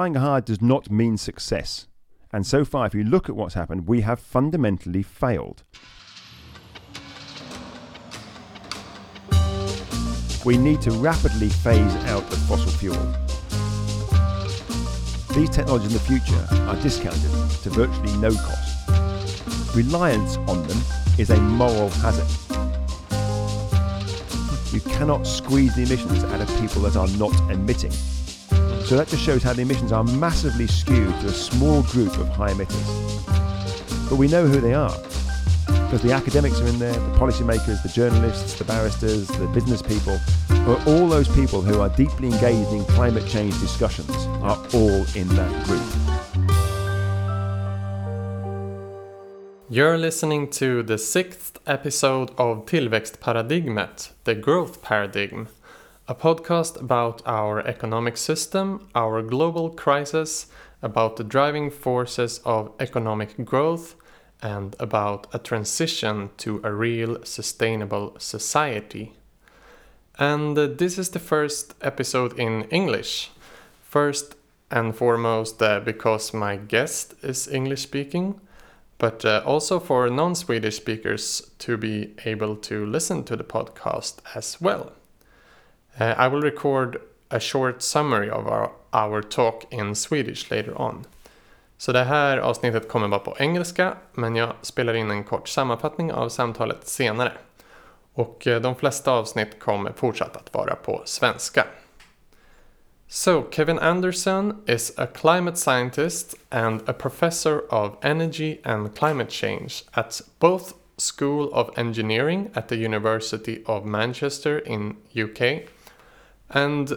Trying hard does not mean success. And so far, if you look at what's happened, we have fundamentally failed. We need to rapidly phase out of fossil fuel. These technologies in the future are discounted to virtually no cost. Reliance on them is a moral hazard. You cannot squeeze the emissions out of people that are not emitting. So that just shows how the emissions are massively skewed to a small group of high emitters. But we know who they are because the academics are in there, the policymakers, the journalists, the barristers, the business people, or all those people who are deeply engaged in climate change discussions are all in that group. You're listening to the sixth episode of Tillväxtparadigmet, the growth paradigm, a podcast about our economic system, our global crisis, about the driving forces of economic growth, and about a transition to a real sustainable society. And this is the first episode in English. First and foremost, uh, because my guest is English speaking, but uh, also for non Swedish speakers to be able to listen to the podcast as well. Uh, I will record a short summary of our, our talk in Swedish later on. Så det här avsnittet kommer vara på engelska, men jag spelar in en kort sammanfattning av samtalet senare. Och eh, de flesta avsnitt kommer fortsatt att vara på svenska. So, Kevin Anderson is a climate scientist and a professor of energy and climate change at both School of Engineering at the University of Manchester in UK and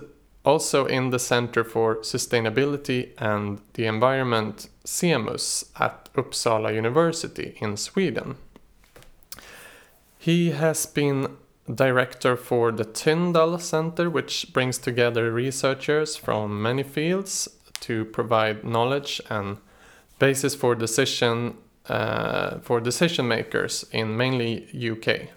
also in the Center for Sustainability and the Environment, CEMUS, at Uppsala University in Sweden. He has been director for the Tyndall Center, which brings together researchers from many fields to provide knowledge and basis for decision uh, for decision makers in mainly UK.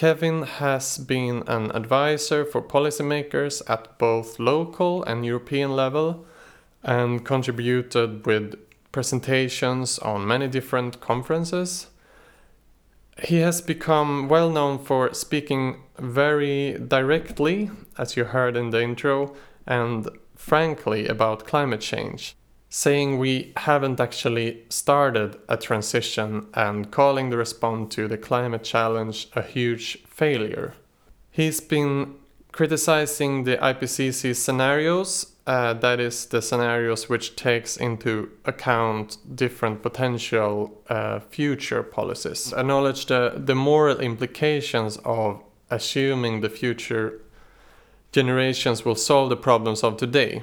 Kevin has been an advisor for policymakers at both local and European level and contributed with presentations on many different conferences. He has become well known for speaking very directly, as you heard in the intro, and frankly about climate change saying we haven't actually started a transition and calling the response to the climate challenge a huge failure. He's been criticizing the IPCC scenarios, uh, that is the scenarios which takes into account different potential uh, future policies, acknowledge the, the moral implications of assuming the future generations will solve the problems of today.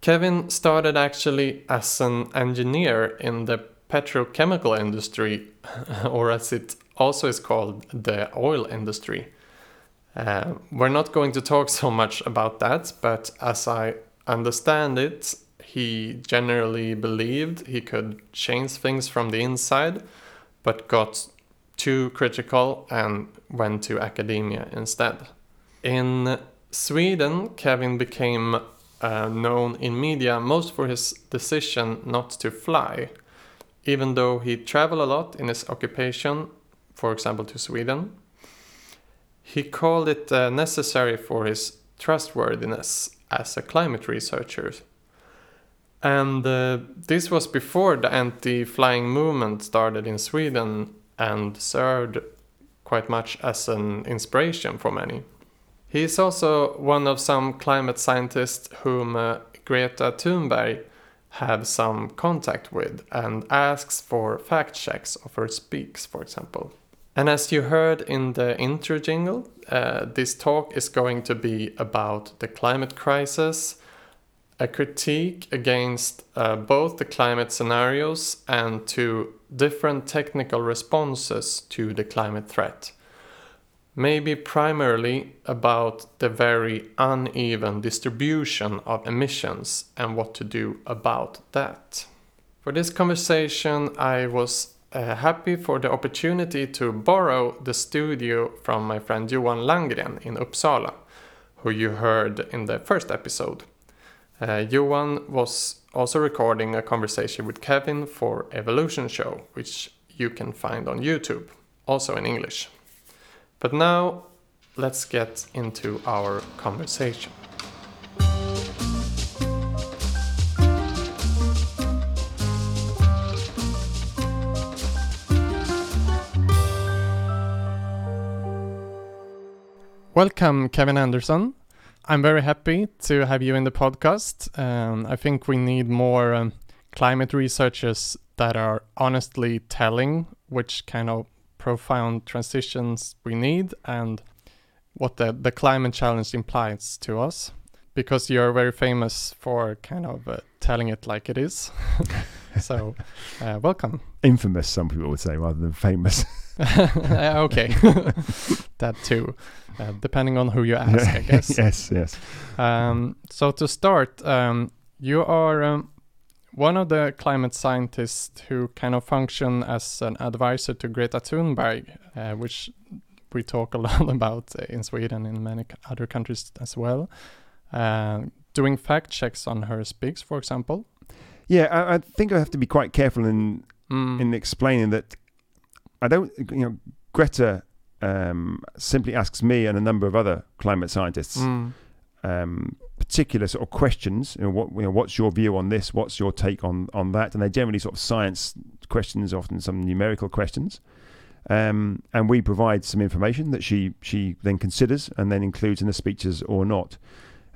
Kevin started actually as an engineer in the petrochemical industry, or as it also is called, the oil industry. Uh, we're not going to talk so much about that, but as I understand it, he generally believed he could change things from the inside, but got too critical and went to academia instead. In Sweden, Kevin became uh, known in media most for his decision not to fly, even though he traveled a lot in his occupation, for example, to Sweden. He called it uh, necessary for his trustworthiness as a climate researcher. And uh, this was before the anti flying movement started in Sweden and served quite much as an inspiration for many. He is also one of some climate scientists whom uh, Greta Thunberg have some contact with and asks for fact checks of her speaks, for example. And as you heard in the intro jingle, uh, this talk is going to be about the climate crisis, a critique against uh, both the climate scenarios and to different technical responses to the climate threat maybe primarily about the very uneven distribution of emissions and what to do about that. For this conversation, I was uh, happy for the opportunity to borrow the studio from my friend Johan Landgren in Uppsala, who you heard in the first episode. Uh, Johan was also recording a conversation with Kevin for Evolution Show, which you can find on YouTube, also in English. But now, let's get into our conversation. Welcome, Kevin Anderson. I'm very happy to have you in the podcast. Um, I think we need more um, climate researchers that are honestly telling which kind of profound transitions we need and what the, the climate challenge implies to us. Because you're very famous for kind of uh, telling it like it is. so, uh, welcome. Infamous, some people would say, rather than famous. okay, that too, uh, depending on who you ask, I guess. yes, yes. Um, so to start, um, you are um, one of the climate scientists who kind of function as an advisor to Greta Thunberg, uh, which we talk a lot about in Sweden and in many other countries as well. Uh, doing fact checks on her speaks, for example. Yeah, I, I think I have to be quite careful in Mm. in explaining that I don't, you know, Greta um, simply asks me and a number of other climate scientists Mm. Um, particular sort of questions. You know, what, you know, what's your view on this? What's your take on on that? And they're generally sort of science questions, often some numerical questions. Um, and we provide some information that she she then considers and then includes in the speeches or not.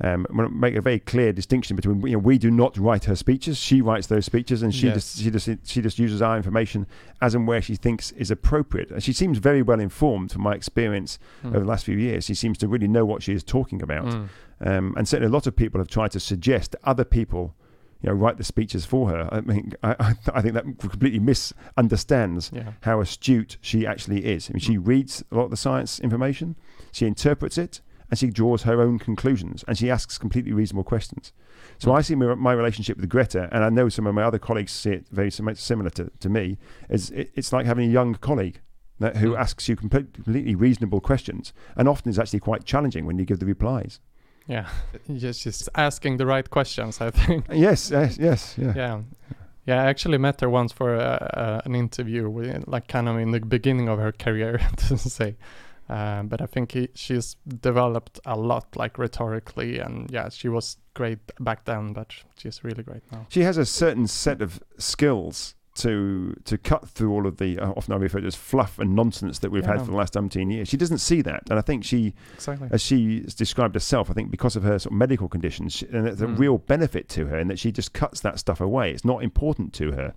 Um, make a very clear distinction between you know, we do not write her speeches; she writes those speeches, and she Yes. just she just she just uses our information as and where she thinks is appropriate. And she seems very well informed, from my experience Mm. over the last few years. She seems to really know what she is talking about. Mm. Um, and certainly, a lot of people have tried to suggest that other people, you know, write the speeches for her. I mean, I, I, I think that completely misunderstands Yeah. how astute she actually is. I mean, she reads a lot of the science information, she interprets it, and she draws her own conclusions, and she asks completely reasonable questions. So Mm. I see my, my relationship with Greta, and I know some of my other colleagues see it very sim- similar to, to me. Is it, it's like having a young colleague that, who Mm. asks you complete- completely reasonable questions, and often is actually quite challenging when you give the replies. Yeah. Just just asking the right questions, I think. Yes, yes, yes, yeah. yeah yeah i actually met her once for uh, uh, an interview with, like kind of in the beginning of her career to say um, but i think he, she's developed a lot like rhetorically and yeah she was great back then but she's really great now She has a certain set of skills to to cut through all of the uh, often I refer to as fluff and nonsense that we've had for the last umpteen years. She doesn't see that, and I think she, exactly as she described herself, I think because of her sort of medical conditions, she, and it's a Mm. real benefit to her, in that she just cuts that stuff away. It's not important to her.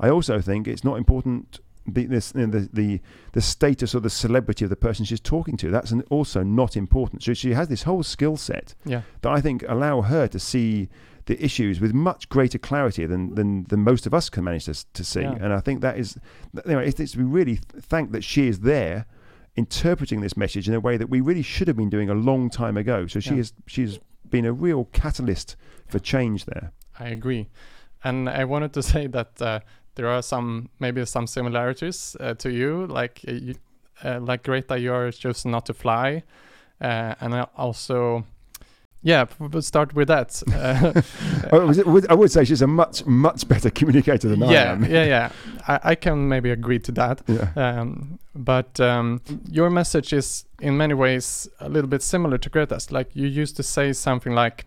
I also think it's not important. The, this, you know, the the the status or the celebrity of the person she's talking to that's an, also not important. So she has this whole skill set yeah that I think allow her to see the issues with much greater clarity than than, than most of us can manage to, to see. Yeah. And I think that is, you know, it's, it's we really thank that she is there interpreting this message in a way that we really should have been doing a long time ago. So she Yeah. is she's been a real catalyst for change there. i agree and i wanted to say that uh, there are some maybe some similarities uh, to you like uh, you, uh, like greta you're choosing not to fly uh, and I also yeah we'll start with that uh, I, would say she's a much much better communicator than I am. yeah, yeah. I, I can maybe agree to that. Yeah. Um, but um, your message is in many ways a little bit similar to Greta's. Like you used to say something like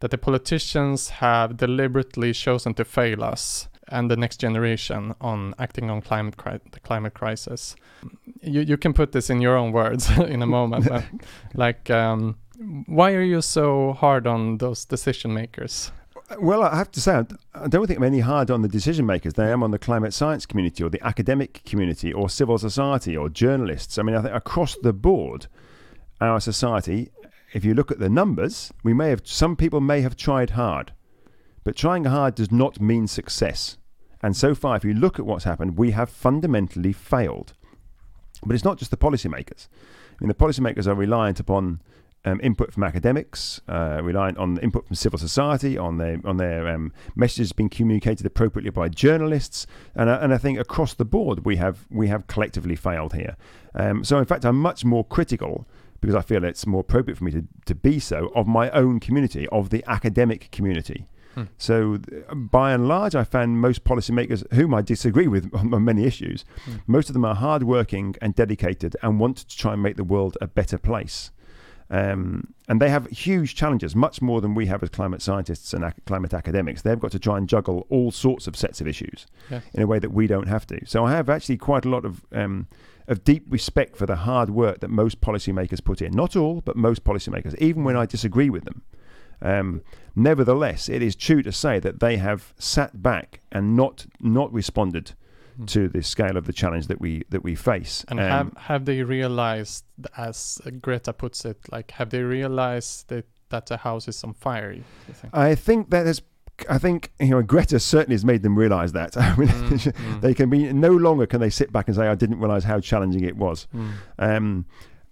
that the politicians have deliberately chosen to fail us and the next generation on acting on climate cri- the climate crisis. You you can put this in your own words in a moment. but like, um, why are you so hard on those decision makers? Well, I have to say, I don't think I'm any hard on the decision makers. They am on the climate science community or the academic community or civil society or journalists. I mean, I think across the board, our society, if you look at the numbers, we may have, some people may have tried hard, but trying hard does not mean success. And so far, if you look at what's happened, we have fundamentally failed. But it's not just the policymakers. I mean, the policymakers are reliant upon um, input from academics, uh, reliant on input from civil society, on their on their um, messages being communicated appropriately by journalists, and I, and I think across the board we have we have collectively failed here. Um, so in fact, I'm much more critical, because I feel it's more appropriate for me to, to be so, of my own community, of the academic community. Hmm. So, by and large, I found most policymakers, whom I disagree with on, on many issues, Hmm. most of them are hardworking and dedicated and want to try and make the world a better place. Um, and they have huge challenges, much more than we have as climate scientists and ac- climate academics. They've got to try and juggle all sorts of sets of issues Yeah. in a way that we don't have to. So I have actually quite a lot of um, of deep respect for the hard work that most policymakers put in. Not all, but most policymakers, even when I disagree with them. Um, nevertheless, it is true to say that they have sat back and not not responded Mm. to the scale of the challenge that we that we face. And Um, have have they realized, as Greta puts it, like have they realized that that the house is on fire? Think? I think that has. I think you know Greta certainly has made them realise that. I mean, mm, they can be no longer can they sit back and say I didn't realise how challenging it was. mm. Um,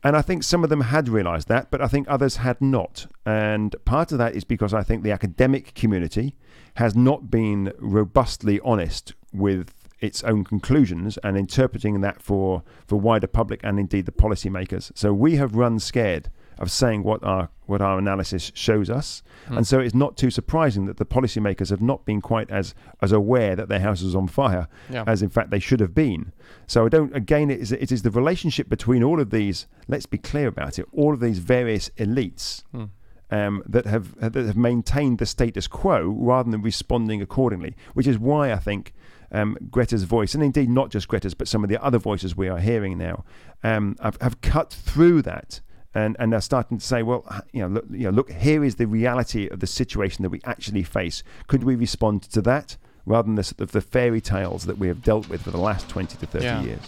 and I think some of them had realised that, but I think others had not. And part of that is because I think the academic community has not been robustly honest with its own conclusions and interpreting that for, for wider public and indeed the policymakers. So we have run scared of saying what our what our analysis shows us. Mm. And so it's not too surprising that the policymakers have not been quite as as aware that their house is on fire yeah. as in fact they should have been. So I don't. Again, it is it is the relationship between all of these. Let's be clear about it. All of these various elites Mm. um, that have that have maintained the status quo rather than responding accordingly. Which is why I think um, Greta's voice, and indeed not just Greta's, but some of the other voices we are hearing now, um, have, have cut through that. And, and are starting to say, well, you know, look, you know, look, here is the reality of the situation that we actually face. Could we respond to that rather than the the fairy tales that we have dealt with for the last 20 to 30 Yeah. years?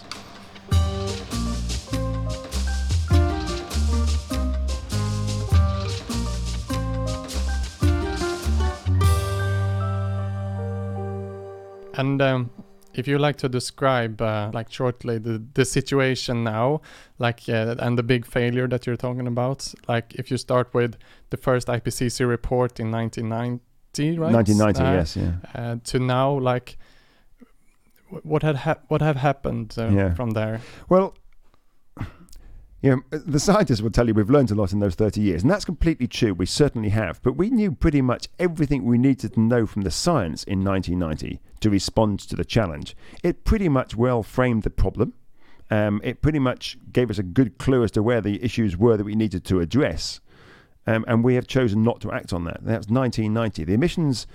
And um, if you like to describe, uh, like shortly, the the situation now, like uh, and the big failure that you're talking about, like if you start with the first IPCC report in 1990, right? 1990, Uh, yes, yeah. Uh, to now, like, what had hap- what have happened uh, Yeah. from there? Well, you know, the scientists will tell you we've learned a lot in those 30 years, and that's completely true. We certainly have. But we knew pretty much everything we needed to know from the science in 1990 to respond to the challenge. It pretty much well framed the problem. Um, it pretty much gave us a good clue as to where the issues were that we needed to address. Um, and we have chosen not to act on that. That's 1990. The emissions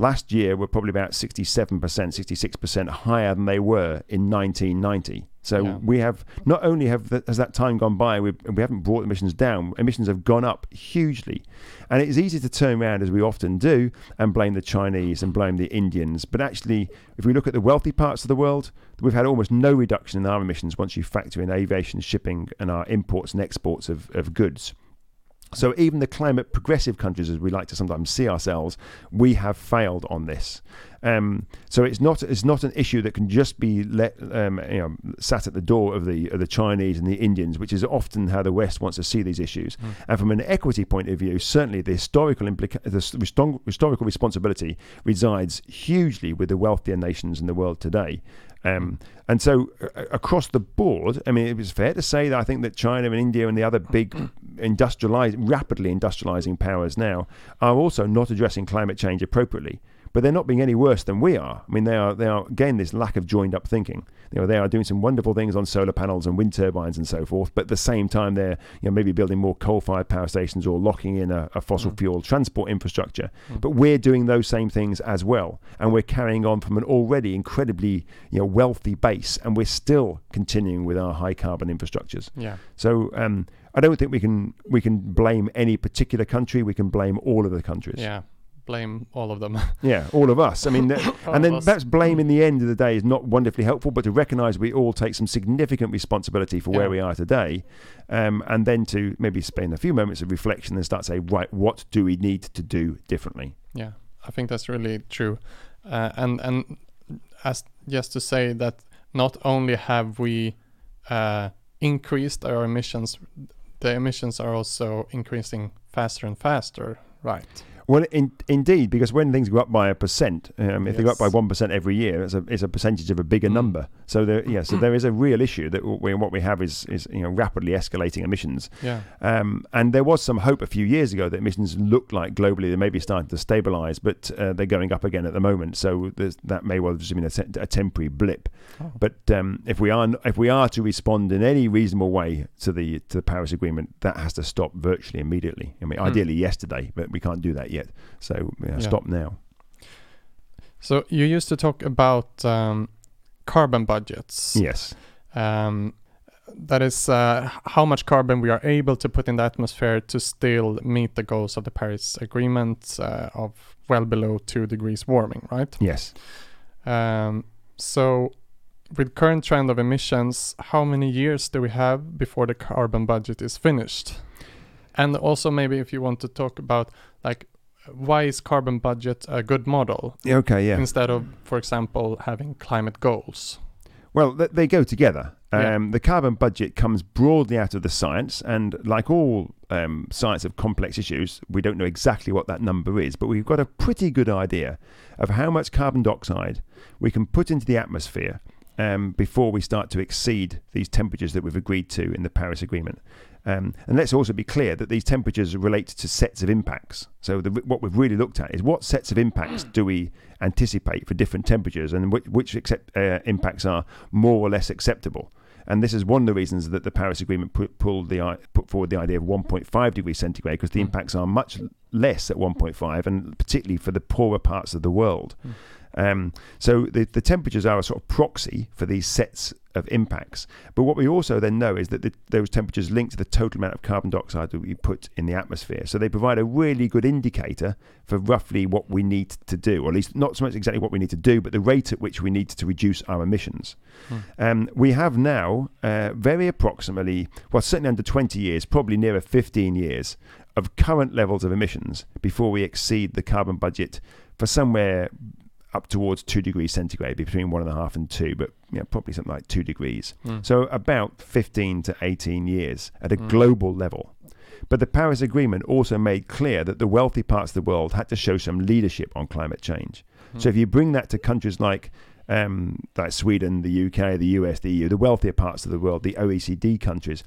last year were probably about 67%, 66% higher than they were in 1990. So Yeah. we have not only have the, has that time gone by, we, we haven't brought emissions down. Emissions have gone up hugely, and it's easy to turn around as we often do and blame the Chinese and blame the Indians. But actually, if we look at the wealthy parts of the world, we've had almost no reduction in our emissions once you factor in aviation, shipping, and our imports and exports of, of goods. So even the climate progressive countries, as we like to sometimes see ourselves, we have failed on this. Um, so it's not it's not an issue that can just be let um, you know sat at the door of the of the Chinese and the Indians, which is often how the West wants to see these issues. Mm. And from an equity point of view, certainly the historical implica- the historical responsibility resides hugely with the wealthier nations in the world today. Um, and so uh, across the board, I mean, it was fair to say that I think that China and India and the other big industrialized, rapidly industrializing powers now are also not addressing climate change appropriately. But they're not being any worse than we are. I mean, they are. They are again this lack of joined up thinking. You know, they are doing some wonderful things on solar panels and wind turbines and so forth. But at the same time, they're you know maybe building more coal-fired power stations or locking in a, a fossil Mm. fuel transport infrastructure. Mm. But we're doing those same things as well, and we're carrying on from an already incredibly you know wealthy base, and we're still continuing with our high carbon infrastructures. Yeah. So um, I don't think we can we can blame any particular country. We can blame all of the countries. Yeah. Blame all of them. Yeah, all of us. I mean, th- and then us. perhaps blame in the end of the day is not wonderfully helpful, but to recognise we all take some significant responsibility for Yeah. where we are today, um, and then to maybe spend a few moments of reflection and start to say, right, what do we need to do differently? Yeah, I think that's really true. Uh, and and as just to say that not only have we uh, increased our emissions, the emissions are also increasing faster and faster, right? Well, in, indeed, because when things go up by a percent, um, if they go up by one percent every year, it's a it's a percentage of a bigger Mm. number. So there, yeah, so there is a real issue that we, what we have is is you know rapidly escalating emissions. Yeah. Um, and there was some hope a few years ago that emissions looked like globally they may be starting to stabilise, but uh, they're going up again at the moment. So there's, that may well have just been a, te- a temporary blip. Oh. But um, if we are if we are to respond in any reasonable way to the to the Paris Agreement, that has to stop virtually immediately. I mean, Hmm. ideally yesterday, but we can't do that yet. So you know, Yeah. stop now. So you used to talk about um, carbon budgets. Yes. Um, that is uh, how much carbon we are able to put in the atmosphere to still meet the goals of the Paris Agreement uh, of well below two degrees warming, right? Yes. Um, so, with current trend of emissions, how many years do we have before the carbon budget is finished? And also, maybe if you want to talk about like why is carbon budget a good model Yeah, Okay. Yeah. instead of, for example, having climate goals? Well, th- they go together. Yeah. Um, The carbon budget comes broadly out of the science, and like all um, science of complex issues, we don't know exactly what that number is, but we've got a pretty good idea of how much carbon dioxide we can put into the atmosphere um, before we start to exceed these temperatures that we've agreed to in the Paris Agreement. Um, and let's also be clear that these temperatures relate to sets of impacts. So the, what we've really looked at is what sets of impacts do we anticipate for different temperatures, and which, which accept, uh, impacts are more or less acceptable. And this is one of the reasons that the Paris Agreement put, pulled the, put forward the idea of 1.5 degrees centigrade, because the Mm. impacts are much less at 1.5, and particularly for the poorer parts of the world. Mm. Um, so the, the temperatures are a sort of proxy for these sets of impacts. But what we also then know is that the, those temperatures link to the total amount of carbon dioxide that we put in the atmosphere. So they provide a really good indicator for roughly what we need to do, or at least not so much exactly what we need to do, but the rate at which we need to reduce our emissions. Hmm. Um, we have now uh, very approximately, well, certainly under 20 years, probably nearer 15 years of current levels of emissions before we exceed the carbon budget for somewhere up towards two degrees centigrade, between one and a half and two, but you know, probably something like two degrees. Mm. So about 15 to 18 years at a Mm. global level. But the Paris Agreement also made clear that the wealthy parts of the world had to show some leadership on climate change. So if you bring that to countries like um, like Sweden, the UK, the US, the EU, the wealthier parts of the world, the OECD countries,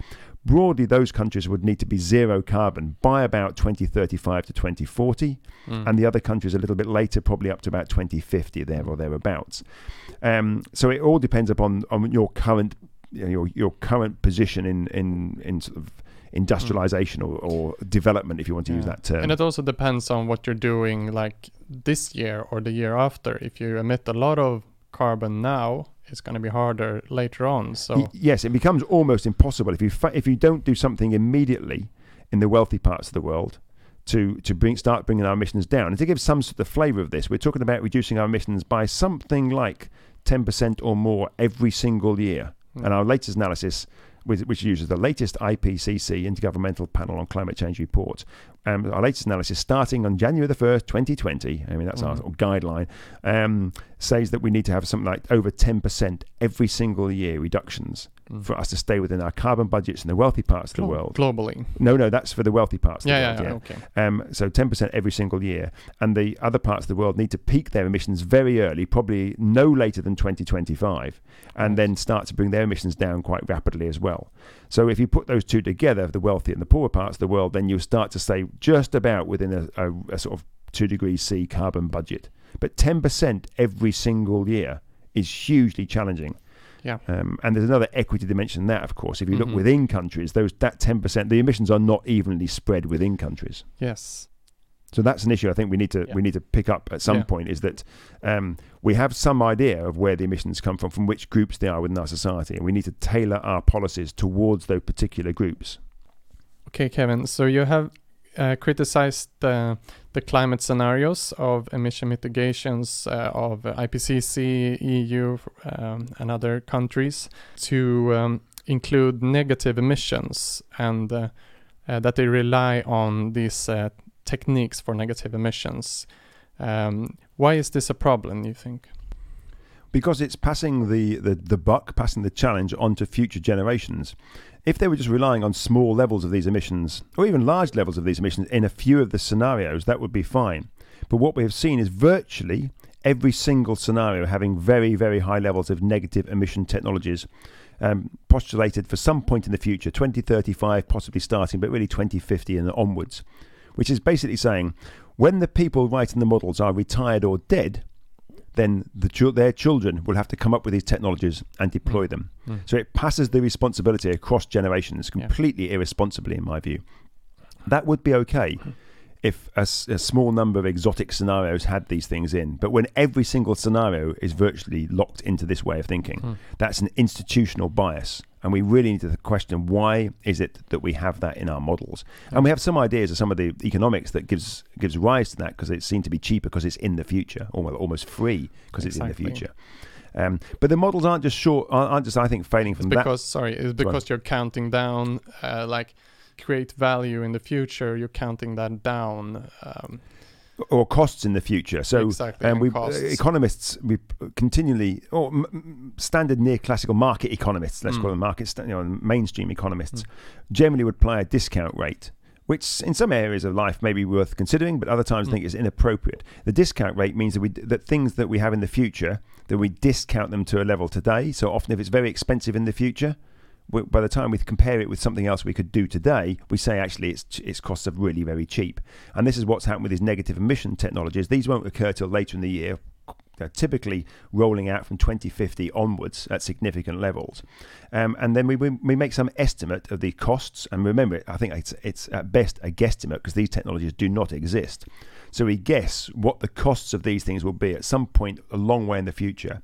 broadly those countries would need to be zero carbon by about 2035 to 2040 Mm. and the other countries a little bit later, probably up to about 2050 there or thereabouts. Um, so it all depends upon on your current you know, your your current position in in in sort of industrialization or, or development, if you want to use that term. And it also depends on what you're doing, like this year or the year after. If you emit a lot of carbon now, it's going to be harder later on. So yes, it becomes almost impossible if you fa- if you don't do something immediately in the wealthy parts of the world to to bring start bringing our emissions down. And to give some sort of flavour of this, we're talking about reducing our emissions by something like ten percent or more every single year. Mm. And our latest analysis, which, which uses the latest IPCC Intergovernmental Panel on Climate Change report, um, our latest analysis starting on January the 1st, 2020, I mean, that's our Mhm. sort of guideline, um, says that we need to have something like over 10% every single year reductions Mm. for us to stay within our carbon budgets in the wealthy parts of the world. globally. No, no, that's for the wealthy parts of Yeah, the yeah, world. yeah, okay. Um, so 10% every single year. And the other parts of the world need to peak their emissions very early, probably no later than 2025, and Right. then start to bring their emissions down quite rapidly as well. So if you put those two together, the wealthy and the poorer parts of the world, then you'll start to stay just about within a, a, a sort of 2 degrees C carbon budget. But 10% every single year is hugely challenging. Yeah. Um, and there's another equity dimension there, of course. If you Mhm. look within countries, those that 10%, the emissions are not evenly spread within countries. Yes. So that's an issue I think we need to Yeah. we need to pick up at some Yeah. point. Is that um, we have some idea of where the emissions come from, from which groups they are within our society, and we need to tailor our policies towards those particular groups. Okay, Kevin. So you have uh, criticized the the climate scenarios of emission mitigations uh, of IPCC, EU, um, and other countries to um, include negative emissions and uh, uh, that they rely on these uh, techniques for negative emissions. Um, why is this a problem? You think? because it's passing the, the, the buck, passing the challenge onto future generations. If they were just relying on small levels of these emissions, or even large levels of these emissions in a few of the scenarios, that would be fine. But what we have seen is virtually every single scenario having very, very high levels of negative emission technologies um, postulated for some point in the future, 2035 possibly starting, but really 2050 and onwards, which is basically saying when the people writing the models are retired or dead, then the, their children will have to come up with these technologies and deploy mm. them. Mm. So it passes the responsibility across generations completely yeah. irresponsibly, in my view. That would be okay if a, a, small number of exotic scenarios had these things in. But when every single scenario is virtually locked into this way of thinking, mm. that's an institutional bias. And we really need to question why is it that we have that in our models? And we have some ideas of some of the economics that gives gives rise to that because it seems to be cheaper because it's in the future, or almost free because exactly. it's in the future. Um, but the models aren't just short, aren't just I think failing from it's because, that. Sorry, it's because you're counting down uh, like create value in the future, you're counting that down. Um, or costs in the future. So, exactly, um, we uh, economists we continually, or m- standard neoclassical market economists, let's mm. call them market, you know, mainstream economists, mm. generally would apply a discount rate. Which, in some areas of life, may be worth considering, but other times mm. think is inappropriate. The discount rate means that we that things that we have in the future that we discount them to a level today. So often, if it's very expensive in the future, by the time we compare it with something else we could do today, we say actually its its costs are really very cheap. And this is what's happened with these negative emission technologies. These won't occur till later in the year. They're typically rolling out from 2050 onwards at significant levels, um, and then we, we make some estimate of the costs. And remember, I think it's it's at best a guesstimate because these technologies do not exist. So we guess what the costs of these things will be at some point a long way in the future,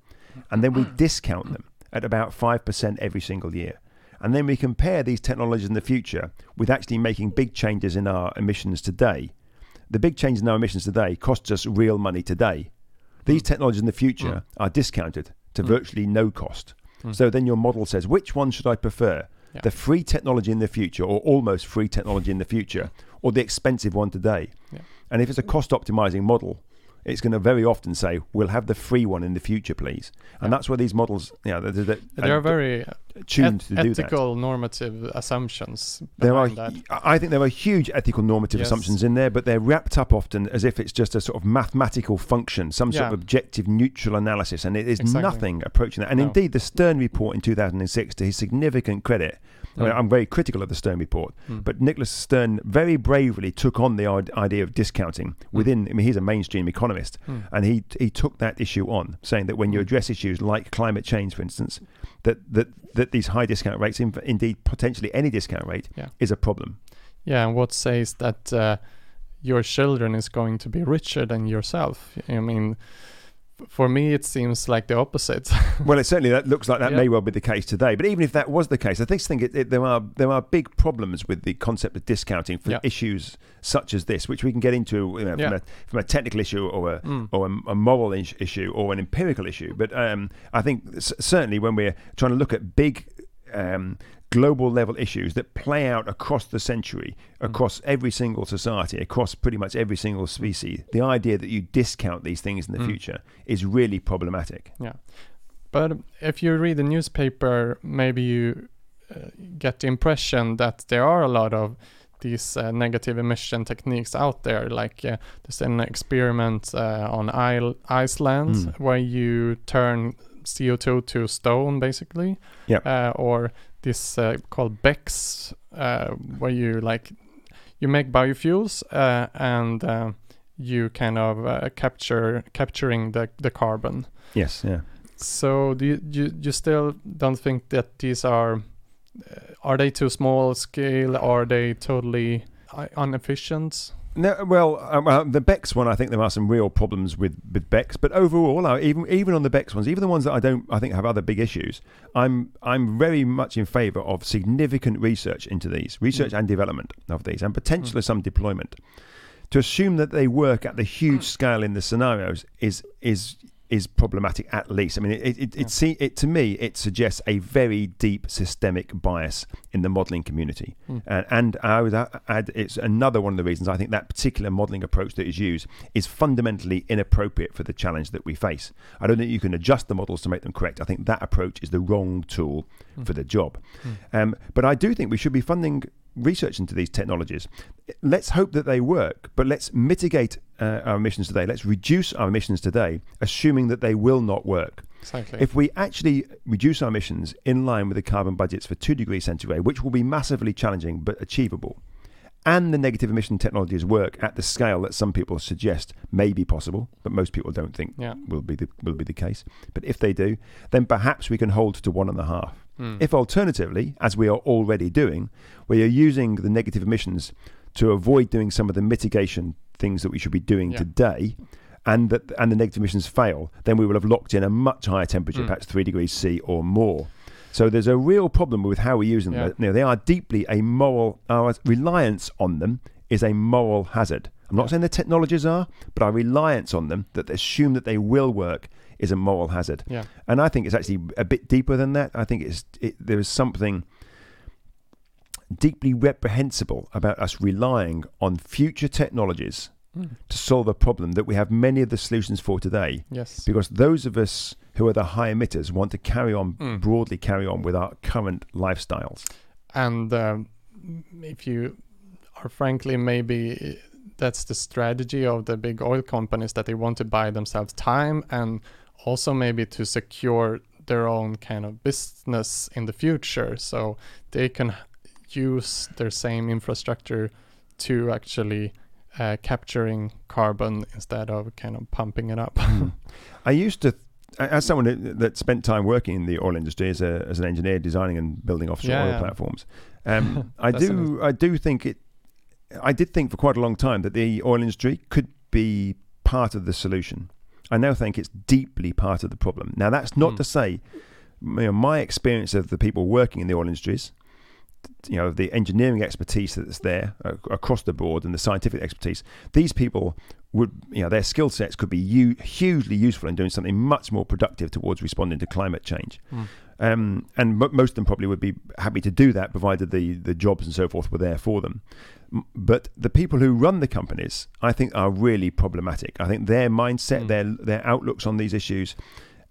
and then we discount them at about five percent every single year and then we compare these technologies in the future with actually making big changes in our emissions today. The big changes in our emissions today cost us real money today. These mm. technologies in the future mm. are discounted to mm. virtually no cost. Hmm. So then your model says, which one should I prefer? Yeah. The free technology in the future, or almost free technology in the future, or the expensive one today? Yeah. And if it's a cost optimizing model, it's going to very often say, "We'll have the free one in the future, please." And that's where these models, you know, they're, they're, they're very tuned et- to do ethical normative assumptions. There are, that. I think there are huge ethical normative yes. assumptions in there, but they're wrapped up often as if it's just a sort of mathematical function, some yeah. sort of objective neutral analysis, and it is exactly. nothing approaching that. And no. indeed, the Stern report in 2006, to his significant credit, I mean, I'm very critical of the Stern report, mm. but Nicholas Stern very bravely took on the idea of discounting hmm. within. Mm. I mean, he's a mainstream economist, mm. and he he took that issue on, saying that when you hmm. address issues like climate change, for instance, that that that these high discount rates, indeed potentially any discount rate, yeah. is a problem. Yeah, and what says that uh, your children is going to be richer than yourself? I mean for me, it seems like the opposite. well, it certainly that looks like that yeah. may well be the case today. But even if that was the case, I think, think it, it, there are there are big problems with the concept of discounting for yeah. issues such as this, which we can get into you know, yeah. from, a, from, a, technical issue or a mm. or a, a moral issue or an empirical issue. But um, I think certainly when we're trying to look at big um, global level issues that play out across the century, mm. across every single society, across pretty much every single species, the idea that you discount these things in the mm. future is really problematic. Yeah. But if you read the newspaper, maybe you uh, get the impression that there are a lot of these uh, negative emission techniques out there. Like uh, there's an experiment uh, on I- Iceland mm. where you turn CO2 to stone, basically. Yeah. Uh, or this uh, called BECCS, uh, where you like you make biofuels uh, and uh, you kind of uh, capture capturing the the carbon. Yes. Yeah. So do you, you you still don't think that these are uh, are they too small scale? Are they totally inefficient? No, well, um, uh, the BECCS one, I think there are some real problems with, with BECCS. But overall, even even on the BECCS ones, even the ones that I don't, I think have other big issues. I'm I'm very much in favour of significant research into these, research mm. and development of these, and potentially mm. some deployment. To assume that they work at the huge scale in the scenarios is is is problematic at least. I mean, it it, it, Yeah. it, it to me it suggests a very deep systemic bias in the modelling community, Mm. and, and I would add it's another one of the reasons I think that particular modelling approach that is used is fundamentally inappropriate for the challenge that we face. I don't think you can adjust the models to make them correct. I think that approach is the wrong tool Mm. for the job. Mm. Um, but I do think we should be funding research into these technologies. Let's hope that they work, but let's mitigate uh, our emissions today. Let's reduce our emissions today, assuming that they will not work. Exactly. If we actually reduce our emissions in line with the carbon budgets for 2 degrees centigrade, which will be massively challenging but achievable, and the negative emission technologies work at the scale that some people suggest may be possible, but most people don't think yeah. will be the will be the case. But if they do, then perhaps we can hold to one and a half. Mm. If alternatively, as we are already doing, we are using the negative emissions to avoid doing some of the mitigation things that we should be doing Yeah. today, and that and the negative emissions fail, then we will have locked in a much higher temperature, Mm. perhaps three degrees C or more. So there's a real problem with how we're using Yeah. them. You know, they are deeply a moral. Our reliance on them is a moral hazard. I'm not saying the technologies are, but our reliance on them, that assume that they will work, is a moral hazard. Yeah. And I think it's actually a bit deeper than that. I think it's it, there is something deeply reprehensible about us relying on future technologies Mm. to solve a problem that we have many of the solutions for today. Yes. Because those of us who are the high emitters want to carry on Mm. broadly carry on with our current lifestyles. And um, if you are frankly, maybe that's the strategy of the big oil companies that they want to buy themselves time and also maybe to secure their own kind of business in the future so they can use their same infrastructure to actually uh, capturing carbon instead of kind of pumping it up. Mm. I used to, as someone who- that spent time working in the oil industry as, a, as an engineer, designing and building offshore Yeah, oil yeah. platforms, um, I do, I do think it. I did think for quite a long time that the oil industry could be part of the solution. I now think it's deeply part of the problem. Now, that's not Mm. to say, you know, my experience of the people working in the oil industries, you know, the engineering expertise that's there uh, across the board and the scientific expertise, these people would, you know, their skill sets could be u- hugely useful in doing something much more productive towards responding to climate change. Mm. Um, and mo most of them probably would be happy to do that, provided the, the jobs and so forth were there for them. But the people who run the companies, I think, are really problematic. I think their mindset, Mm. their their outlooks on these issues,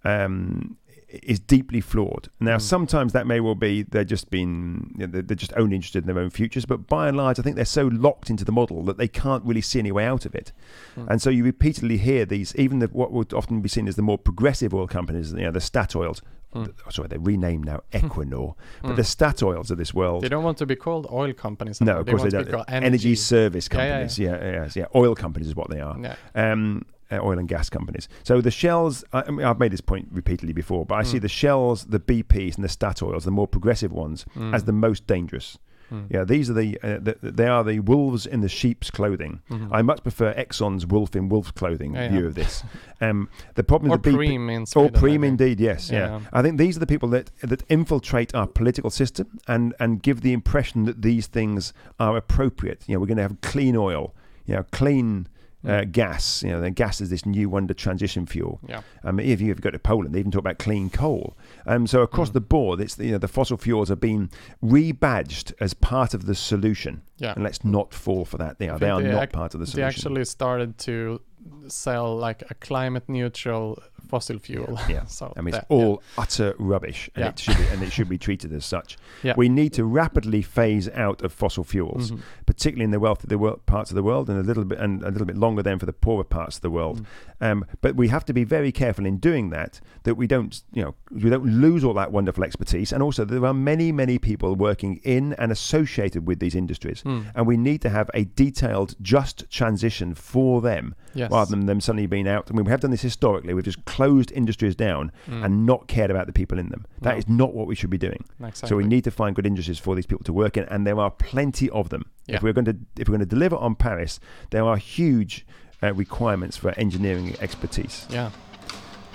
um, is deeply flawed. Now, Mm. sometimes that may well be they're just been you know, they're, just only interested in their own futures, but by and large, I think they're so locked into the model that they can't really see any way out of it. Mm. And so you repeatedly hear these, even the, what would often be seen as the more progressive oil companies, you know, the Statoils. Mm. oh, Sorry, they're renamed now Equinor, but Mm. the Statoils of this world. They don't want to be called oil companies. No, of they course want they don't. called Energy, service Yeah, yeah, companies, yeah, yeah, yeah, yeah. Oil companies is what they are. Yeah. Um, oil and gas companies. So the Shells, I, mean, I've made this point repeatedly before, but I see Mm. the Shells, the BPs, and the Statoils, the more progressive ones, Mm. as the most dangerous. Mm. Yeah, these are the, uh, the they are the wolves in the sheep's clothing. Mhm. I much prefer Exxon's wolf in wolf's clothing Yeah, view yeah. of this. Um, the problem or with the BP, Preem in or Preem, indeed, yes, yeah. Yeah. I think these are the people that that infiltrate our political system and and give the impression that these things are appropriate. You know, we're going to have clean oil, you know, clean uh, gas. You know, then gas is this new wonder transition fuel. Yeah. Um, if you if you go to Poland, they even talk about clean coal. Um, so across Mm. the board, it's the, you know the fossil fuels are being rebadged as part of the solution, Yeah. and let's not fall for that. They are they are they not ac- part of the solution. They actually started to sell like a climate neutral fossil fuel. Yeah. so I mean, it's that- yeah. all utter rubbish, and Yeah. it should be, and it should be treated as such. Yeah. We need to rapidly phase out of fossil fuels, Mhm. particularly in the wealthy the wor- parts of the world, and a little bit and a little bit longer then for the poorer parts of the world. Mm. Um, but we have to be very careful in doing that that we don't, you know, we don't lose all that wonderful expertise. And also, there are many, many people working in and associated with these industries, Mm. and we need to have a detailed, just transition for them, Yes. Rather than them suddenly being out. I mean, we have done this historically. We've just closed industries down Mm. and not cared about the people in them. That No. is not what we should be doing. exactly. So we need to find good industries for these people to work in, and there are plenty of them. Yeah. If we're going to if we're going to deliver on Paris, there are huge uh, requirements for engineering expertise. Yeah,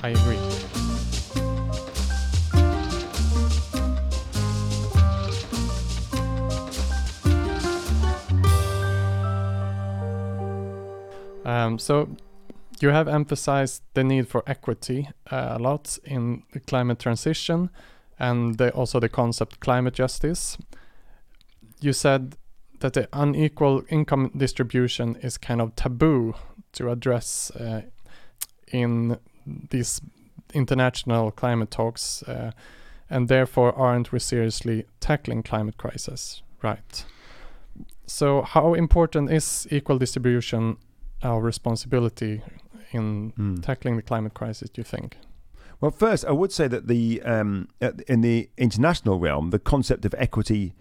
I agree. Um, so you have emphasized the need for equity uh, a lot in the climate transition and the, also the concept climate justice. You said that the unequal income distribution is kind of taboo to address uh, in these international climate talks, uh, and therefore aren't we seriously tackling climate crisis? Right. So, how important is equal distribution our responsibility in Mm. tackling the climate crisis? Do you think? Well, first, I would say that the um, in the international realm, the concept of equity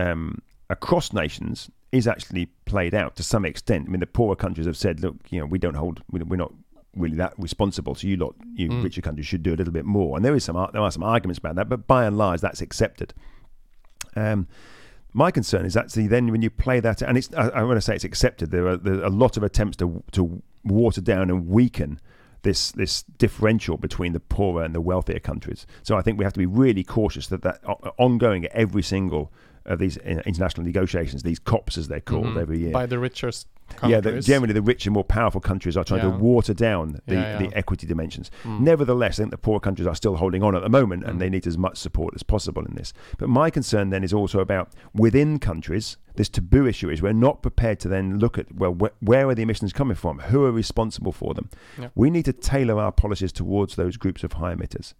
um, across nations is actually played out to some extent. I mean, the poorer countries have said, "Look, you know, we don't hold, we- we're not really that responsible. So you lot, you Mm. richer countries, should do a little bit more." And there is some there are some arguments about that, but by and large, that's accepted. Um, my concern is actually then when you play that, and it's I, I want to say it's accepted. There are, there are a lot of attempts to to water down and weaken this this differential between the poorer and the wealthier countries. So I think we have to be really cautious that that uh, ongoing at every single of these international negotiations, these COPs as they're called Mhm. every year. By the richest yeah, the, countries. generally the richer, more powerful countries are trying Yeah. to water down the, Yeah, yeah. the equity dimensions. Mm. Nevertheless, I think the poor countries are still holding on at the moment, and Mm. they need as much support as possible in this. But my concern then is also about within countries. This taboo issue is we're not prepared to then look at well, wh- where are the emissions coming from? Who are responsible for them? Yeah. We need to tailor our policies towards those groups of high emitters.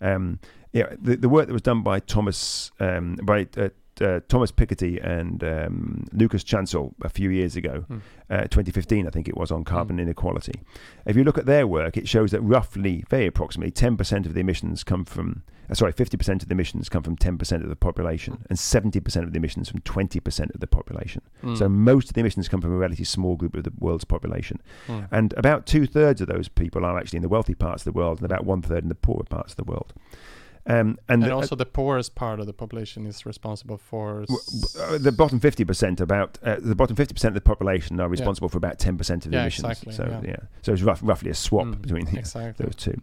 Um, yeah, the, the work that was done by Thomas um, by uh, uh, Thomas Piketty and um, Lucas Chancel a few years ago, Mm. uh, 2015, I think it was, on carbon inequality. If you look at their work, it shows that roughly, very approximately, 10% of the emissions come from, uh, sorry, 50% of the emissions come from 10% of the population, and 70% of the emissions from 20% of the population. Mm. So most of the emissions come from a relatively small group of the world's population. Mm. And about two thirds of those people are actually in the wealthy parts of the world, and about one third in the poorer parts of the world. Um, and and the- also the poorest part of the population is responsible for s- uh, the bottom fifty percent, about uh, the bottom fifty percent of the population are responsible for about ten percent of the Yeah, emissions. exactly, so yeah. so it's rough, roughly a swap Mm, between the, exactly those two.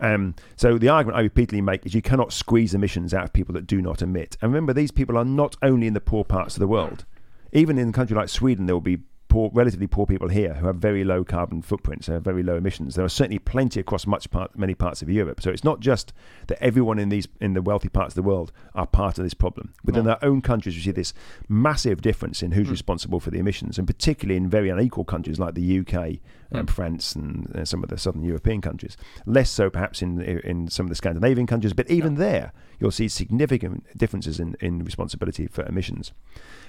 Um, so the argument I repeatedly make is you cannot squeeze emissions out of people that do not emit. And remember, these people are not only in the poor parts of the world. Even in a country like Sweden, there will be poor, relatively poor people here who have very low carbon footprints, have very low emissions. There are certainly plenty across much part, many parts of Europe. So it's not just that everyone in these in the wealthy parts of the world are part of this problem. Within No. our own countries, we see this massive difference in who's Mm. responsible for the emissions, and particularly in very unequal countries like the UK, and Mm. France, and uh, some of the southern European countries. Less so, perhaps, in in some of the Scandinavian countries, but even there, you'll see significant differences in, in responsibility for emissions.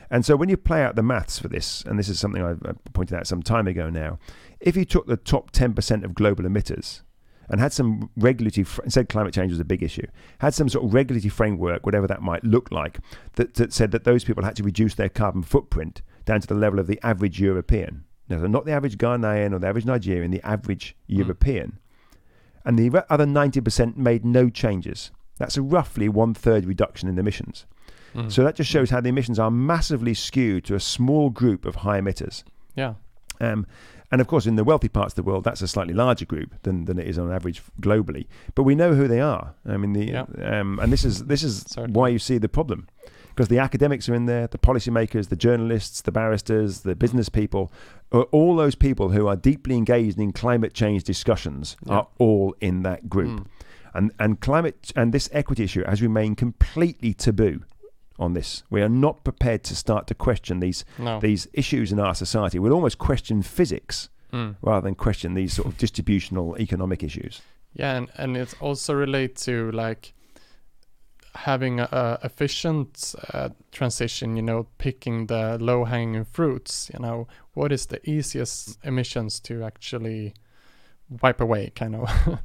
And so, when you play out the maths for this, and this is something I I pointed out some time ago now, if you took the top 10% of global emitters and had some regulatory, fr- and said climate change was a big issue, had some sort of regulatory framework, whatever that might look like, that, that said that those people had to reduce their carbon footprint down to the level of the average European. No, so not the average Ghanaian or the average Nigerian, the average Mm. European. And the other 90% made no changes. That's a roughly one third reduction in emissions. Mm. So that just shows how the emissions are massively skewed to a small group of high emitters. yeah Um, and of course, in the wealthy parts of the world, that's a slightly larger group than, than it is on average globally. But we know who they are. I mean, the Yeah. um, and this is this is Certainly. why you see the problem, because the academics are in there, the policymakers, the journalists, the barristers, the business people, uh, all those people who are deeply engaged in climate change discussions Yeah. are all in that group. Mm. And and climate and this equity issue has remained completely taboo on this. We are not prepared to start to question these no these issues in our society. We'll almost question physics Mm. rather than question these sort of distributional economic issues. Yeah, and, and it also relates to like having a, a efficient uh, transition. You know, picking the low hanging fruits. You know, what is the easiest emissions to actually wipe away? Kind of.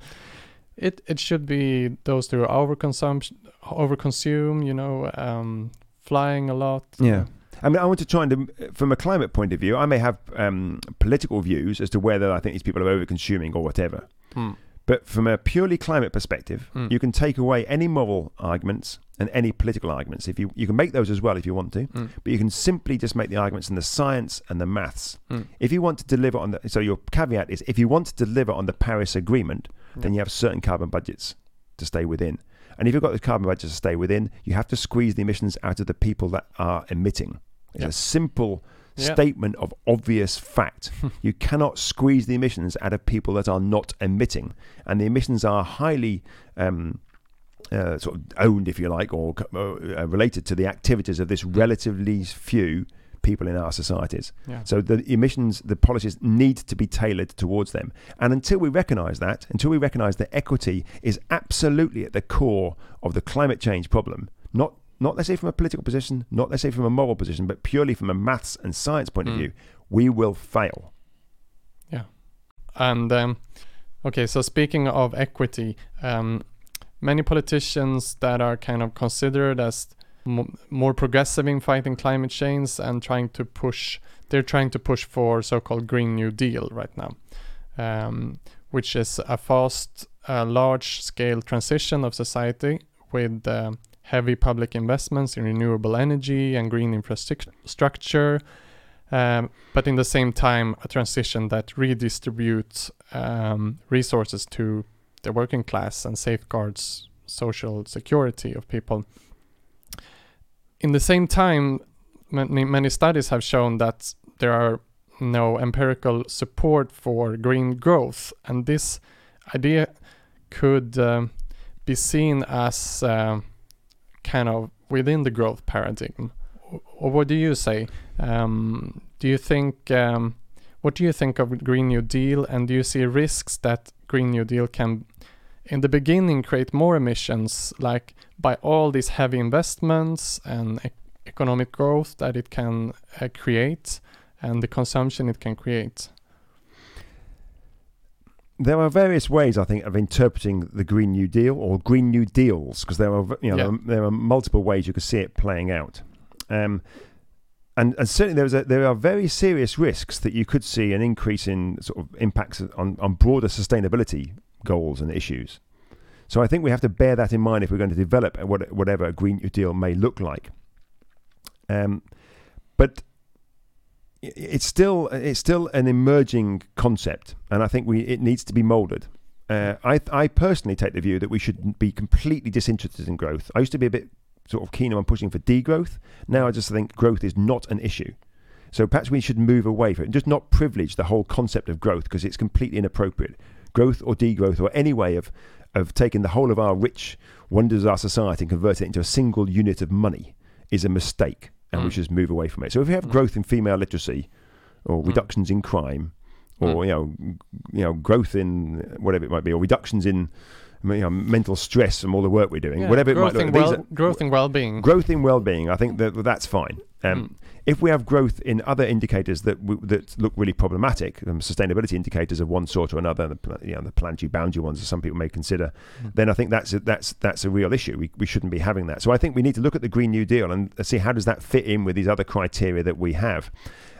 it it should be those who overconsume, overconsume. You know, um, flying a lot. Yeah. I mean, I want to try and, um, from a climate point of view, I may have um, political views as to whether I think these people are over consuming or whatever. Mm. But from a purely climate perspective, Mm. you can take away any moral arguments and any political arguments. If you you can make those as well if you want to, Mm. but you can simply just make the arguments in the science and the maths. Mm. If you want to deliver on the, so your caveat is if you want to deliver on the Paris Agreement, then you have certain carbon budgets to stay within. And if you've got the carbon budgets to stay within, you have to squeeze the emissions out of the people that are emitting. It's Yeah. a simple Yeah. statement of obvious fact. you cannot squeeze the emissions out of people that are not emitting, and the emissions are highly. Um, uh, sort of owned, if you like, or uh, related to the activities of this relatively few people in our societies. Yeah. So the emissions, the policies need to be tailored towards them. And until we recognise that, until we recognise that equity is absolutely at the core of the climate change problem, not not let's say from a political position, not let's say from a moral position, but purely from a maths and science point of Mm. view, we will fail. Yeah. And um, okay, so speaking of equity, um, many politicians that are kind of considered as more progressive in fighting climate change and trying to push, they're trying to push for so-called Green New Deal right now, um, which is a fast, uh, large-scale transition of society with uh, heavy public investments in renewable energy and green infrastructure. Um, but in the same time, a transition that redistributes um, resources to the working class and safeguards social security of people. In the same time, many, many studies have shown that there are no empirical support for green growth, and this idea could um, be seen as uh, kind of within the growth paradigm. Or what do you say? Um, do you think um, what do you think of Green New Deal, and do you see risks that Green New Deal can, in the beginning, create more emissions, like by all these heavy investments and e- economic growth that it can uh, create, and the consumption it can create? There are various ways, I think, of interpreting the Green New Deal or Green New Deals, because there are, you know, Yeah. there, are, there are multiple ways you could see it playing out. Um, and, and certainly there, is a, there are very serious risks that you could see an increase in sort of impacts on, on broader sustainability goals and issues. So I think we have to bear that in mind if we're going to develop what, whatever a Green New Deal may look like. Um, but it's still it's still an emerging concept, and I think we it needs to be moulded. Uh, I I personally take the view that we should be completely disinterested in growth. I used to be a bit sort of keen on pushing for degrowth. Now I just think growth is not an issue. So perhaps we should move away from it and just not privilege the whole concept of growth because it's completely inappropriate. Growth or degrowth or any way of of taking the whole of our rich wonders of our society and converting it into a single unit of money is a mistake, and we Mm. should move away from it. So if we have Mm. growth in female literacy, or Mm. reductions in crime, or Mm. you know, you know, growth in whatever it might be, or reductions in you know, mental stress from all the work we're doing, Yeah, whatever it growth might look. Well, are- growth and well-being. growth in well-being, I think that that's fine. Um, Mm. If we have growth in other indicators that w- that look really problematic, um, sustainability indicators of one sort or another, the, you know, the planetary boundary ones, that some people may consider, Mm. then I think that's a, that's that's a real issue. We, we shouldn't be having that. So I think we need to look at the Green New Deal and see how does that fit in with these other criteria that we have.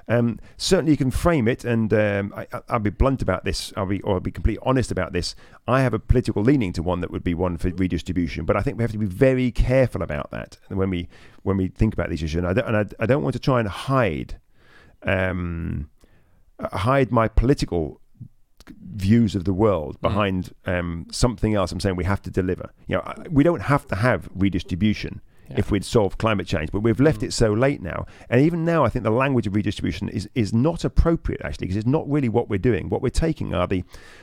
Um, certainly, you can frame it, and um, I, I- I'll be blunt about this. I'll be or I'll be completely honest about this. I have a political leaning to one that would be one for redistribution, but I think we have to be very careful about that when we when we think about these issues. And I don't, and I, I don't want to try and hide um, uh, hide my political views of the world Mm. behind um, something else. I'm saying we have to deliver. You know, we don't have to have redistribution Yeah. if we'd solved climate change, but we've left Mm. it so late now. And even now, I think the language of redistribution is is not appropriate actually, because it's not really what we're doing. What we're taking are the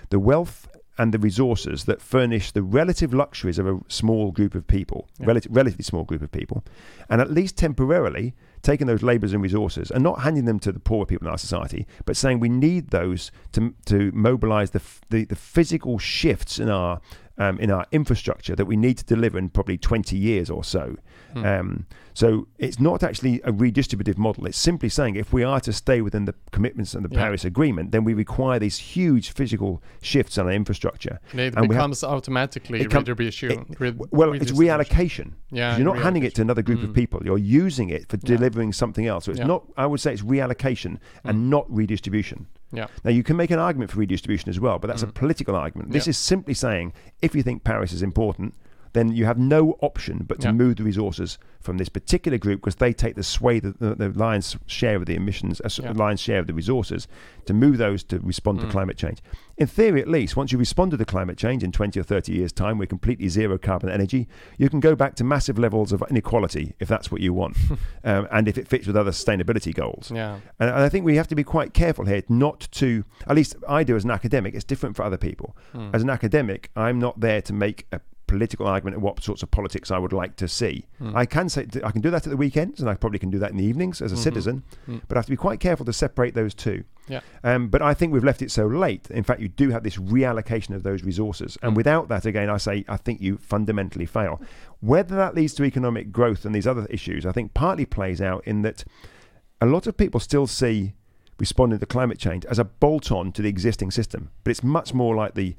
the wealth and the resources that furnish the relative luxuries of a small group of people, Yeah. relative, relatively small group of people, and at least temporarily taking those labours and resources and not handing them to the poorer people in our society, but saying we need those to to mobilise the, f- the the physical shifts in our um, in our infrastructure that we need to deliver in probably 20 years or so. Mm. Um, so it's not actually a redistributive model. It's simply saying if we are to stay within the commitments of the Yeah. Paris Agreement, then we require these huge physical shifts on our infrastructure. And it and we have- becomes automatically it com- redistribution. red- Well, it's reallocation. Yeah, you're not handing it to another group of Mm. people. You're using it for Yeah. delivering something else. So it's Yeah. not. I would say it's reallocation and Mm. not redistribution. Yeah. Now you can make an argument for redistribution as well, but that's a Mm. political argument. This is simply saying if you think Paris is important, then you have no option but to Yeah. move the resources from this particular group because they take the sway, the, the, the lion's share of the emissions, uh, Yeah. lion's share of the resources, to move those to respond Mm. to climate change. In theory, at least, once you respond to the climate change in 20 or 30 years' time, we're completely zero carbon energy, you can go back to massive levels of inequality if that's what you want, um, and if it fits with other sustainability goals. Yeah. And and I think we have to be quite careful here not to, at least I do as an academic, it's different for other people. Mm. As an academic, I'm not there to make a political argument of what sorts of politics I would like to see. Mm. I can say I can do that at the weekends, and I probably can do that in the evenings as a Mhm. citizen. Mm. But I have to be quite careful to separate those two. Yeah. Um, but I think we've left it so late. In fact, you do have this reallocation of those resources, and Mm. without that, again, I say I think you fundamentally fail. Whether that leads to economic growth and these other issues, I think partly plays out in that a lot of people still see responding to climate change as a bolt-on to the existing system, but it's much more like the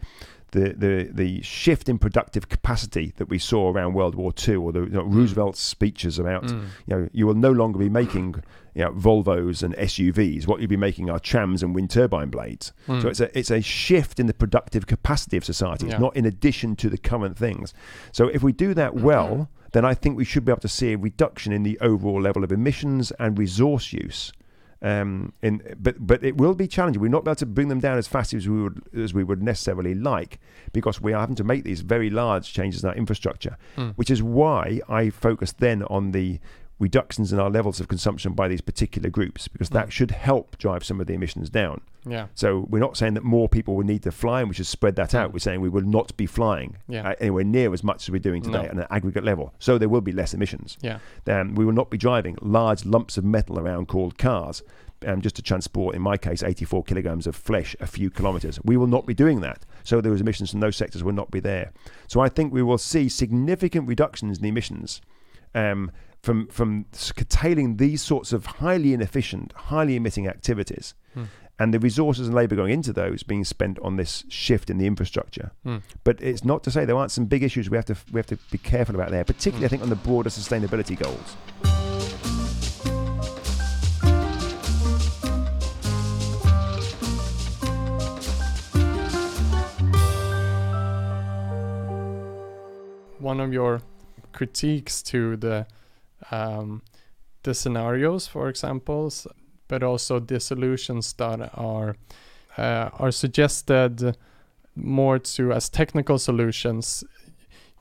the, the, the shift in productive capacity that we saw around World War II, or the you know, Roosevelt's speeches about Mm. you know, you will no longer be making you know, Volvos and SUVs. What you'll be making are trams and wind turbine blades. Mm. So it's a it's a shift in the productive capacity of society. It's Yeah. not in addition to the current things. So if we do that well, then I think we should be able to see a reduction in the overall level of emissions and resource use. Um, in, but but it will be challenging. We're not able to bring them down as fast as we would as we would necessarily like because we are having to make these very large changes in our infrastructure Mm. which is why I focus then on the reductions in our levels of consumption by these particular groups, because that Mm. should help drive some of the emissions down. Yeah. So we're not saying that more people will need to fly and we should spread that out. Mm. We're saying we will not be flying Yeah. uh, anywhere near as much as we're doing today No. on an aggregate level. So there will be less emissions. Yeah. Um, we will not be driving large lumps of metal around called cars. Um, just to transport, in my case, 84 kilograms of flesh a few kilometres. We will not be doing that. So those emissions from those sectors will not be there. So I think we will see significant reductions in the emissions um, from from curtailing these sorts of highly inefficient, highly emitting activities, Hmm. and the resources and labour going into those being spent on this shift in the infrastructure. Mm. But it's not to say there aren't some big issues we have to we have to be careful about there, particularly I Hmm. think on the broader sustainability goals. One of your critiques to the um, the scenarios, for examples, but also the solutions that are uh, are suggested more to as technical solutions.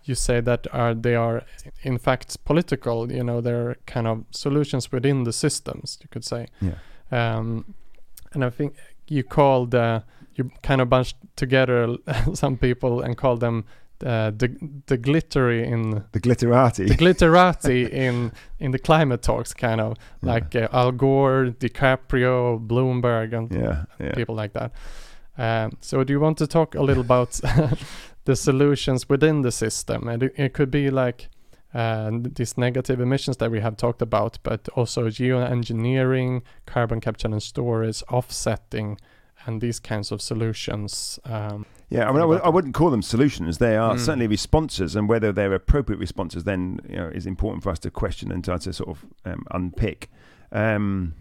You say that are they are in fact political. You know, they're kind of solutions within the systems. You could say. Yeah. Um, and I think you called uh, you kind of bunched together some people and called them uh, the the glittery in The glitterati. the glitterati in in the climate talks, kind of Yeah. like uh, Al Gore, DiCaprio, Bloomberg, and yeah, yeah. people like that. Um, so, do you want to talk a little about the solutions within the system? And it, it could be like uh, these negative emissions that we have talked about, but also geoengineering, carbon capture and storage, offsetting, and these kinds of solutions. Um, Yeah, I mean, I, would, I wouldn't call them solutions. They are Mm. certainly responses, and whether they're appropriate responses then you know, is important for us to question and try to sort of um, unpick. Um,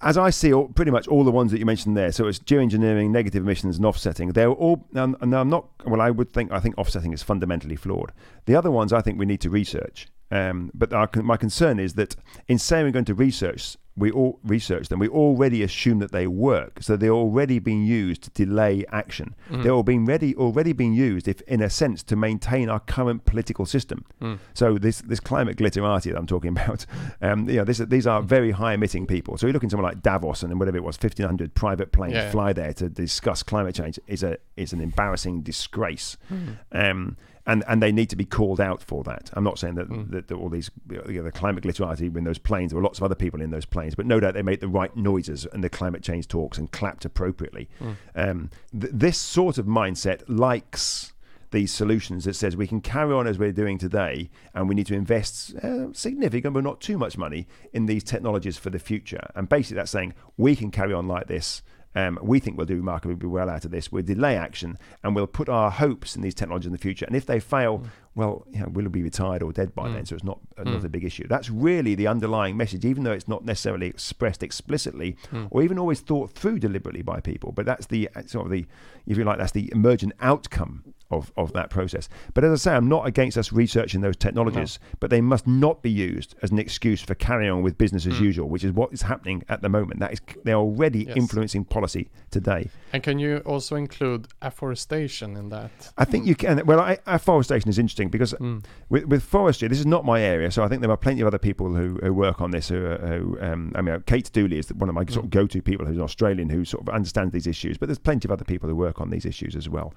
as I see, all, pretty much all the ones that you mentioned there. So it's geoengineering, negative emissions, and offsetting. They're all. And, and I'm not. Well, I would think. I think offsetting is fundamentally flawed. The other ones, I think we need to research. Um, but our, my concern is that in saying we're going to research, we all research them. We already assume that they work, so they're already being used to delay action. mm, They're all being ready, already being used, if in a sense, to maintain our current political system. mm, So this this climate glitterati that I'm talking about, um, you know, this, these are very high emitting people. So you look at someone like Davos and whatever it was, 1,500 private planes Yeah. fly there to discuss climate change is a is an embarrassing disgrace. mm, Um, and, and they need to be called out for that. I'm not saying that, Mm. that, that all these you know, the climate glitterati in those planes. There were lots of other people in those planes, but no doubt they made the right noises in the climate change talks and clapped appropriately. mm, Um, th- this sort of mindset likes these solutions that says we can carry on as we're doing today and we need to invest uh, significant but not too much money in these technologies for the future. And basically that's saying we can carry on like this. Um, we think we'll do remarkably well out of this. We'll delay action and we'll put our hopes in these technologies in the future. And if they fail, Mm. Well, you know, we'll be retired or dead by Mm. then. So it's not, another Mm. big issue. That's really the underlying message, even though it's not necessarily expressed explicitly mm, or even always thought through deliberately by people. But that's the uh, sort of the, if you like, that's the emergent outcome of, of that process. But as I say, I'm not against us researching those technologies, no. but they must not be used as an excuse for carrying on with business as mm. usual, which is what is happening at the moment. That is, they're already yes. influencing policy today. And can you also include afforestation in that? I think you can. Well, I, afforestation is interesting because mm. with, with forestry, this is not my area, so I think there are plenty of other people who, who work on this. Who, who um, I mean, Kate Dooley is one of my mm. sort of go-to people who's Australian who sort of understands these issues. But there's plenty of other people who work on these issues as well.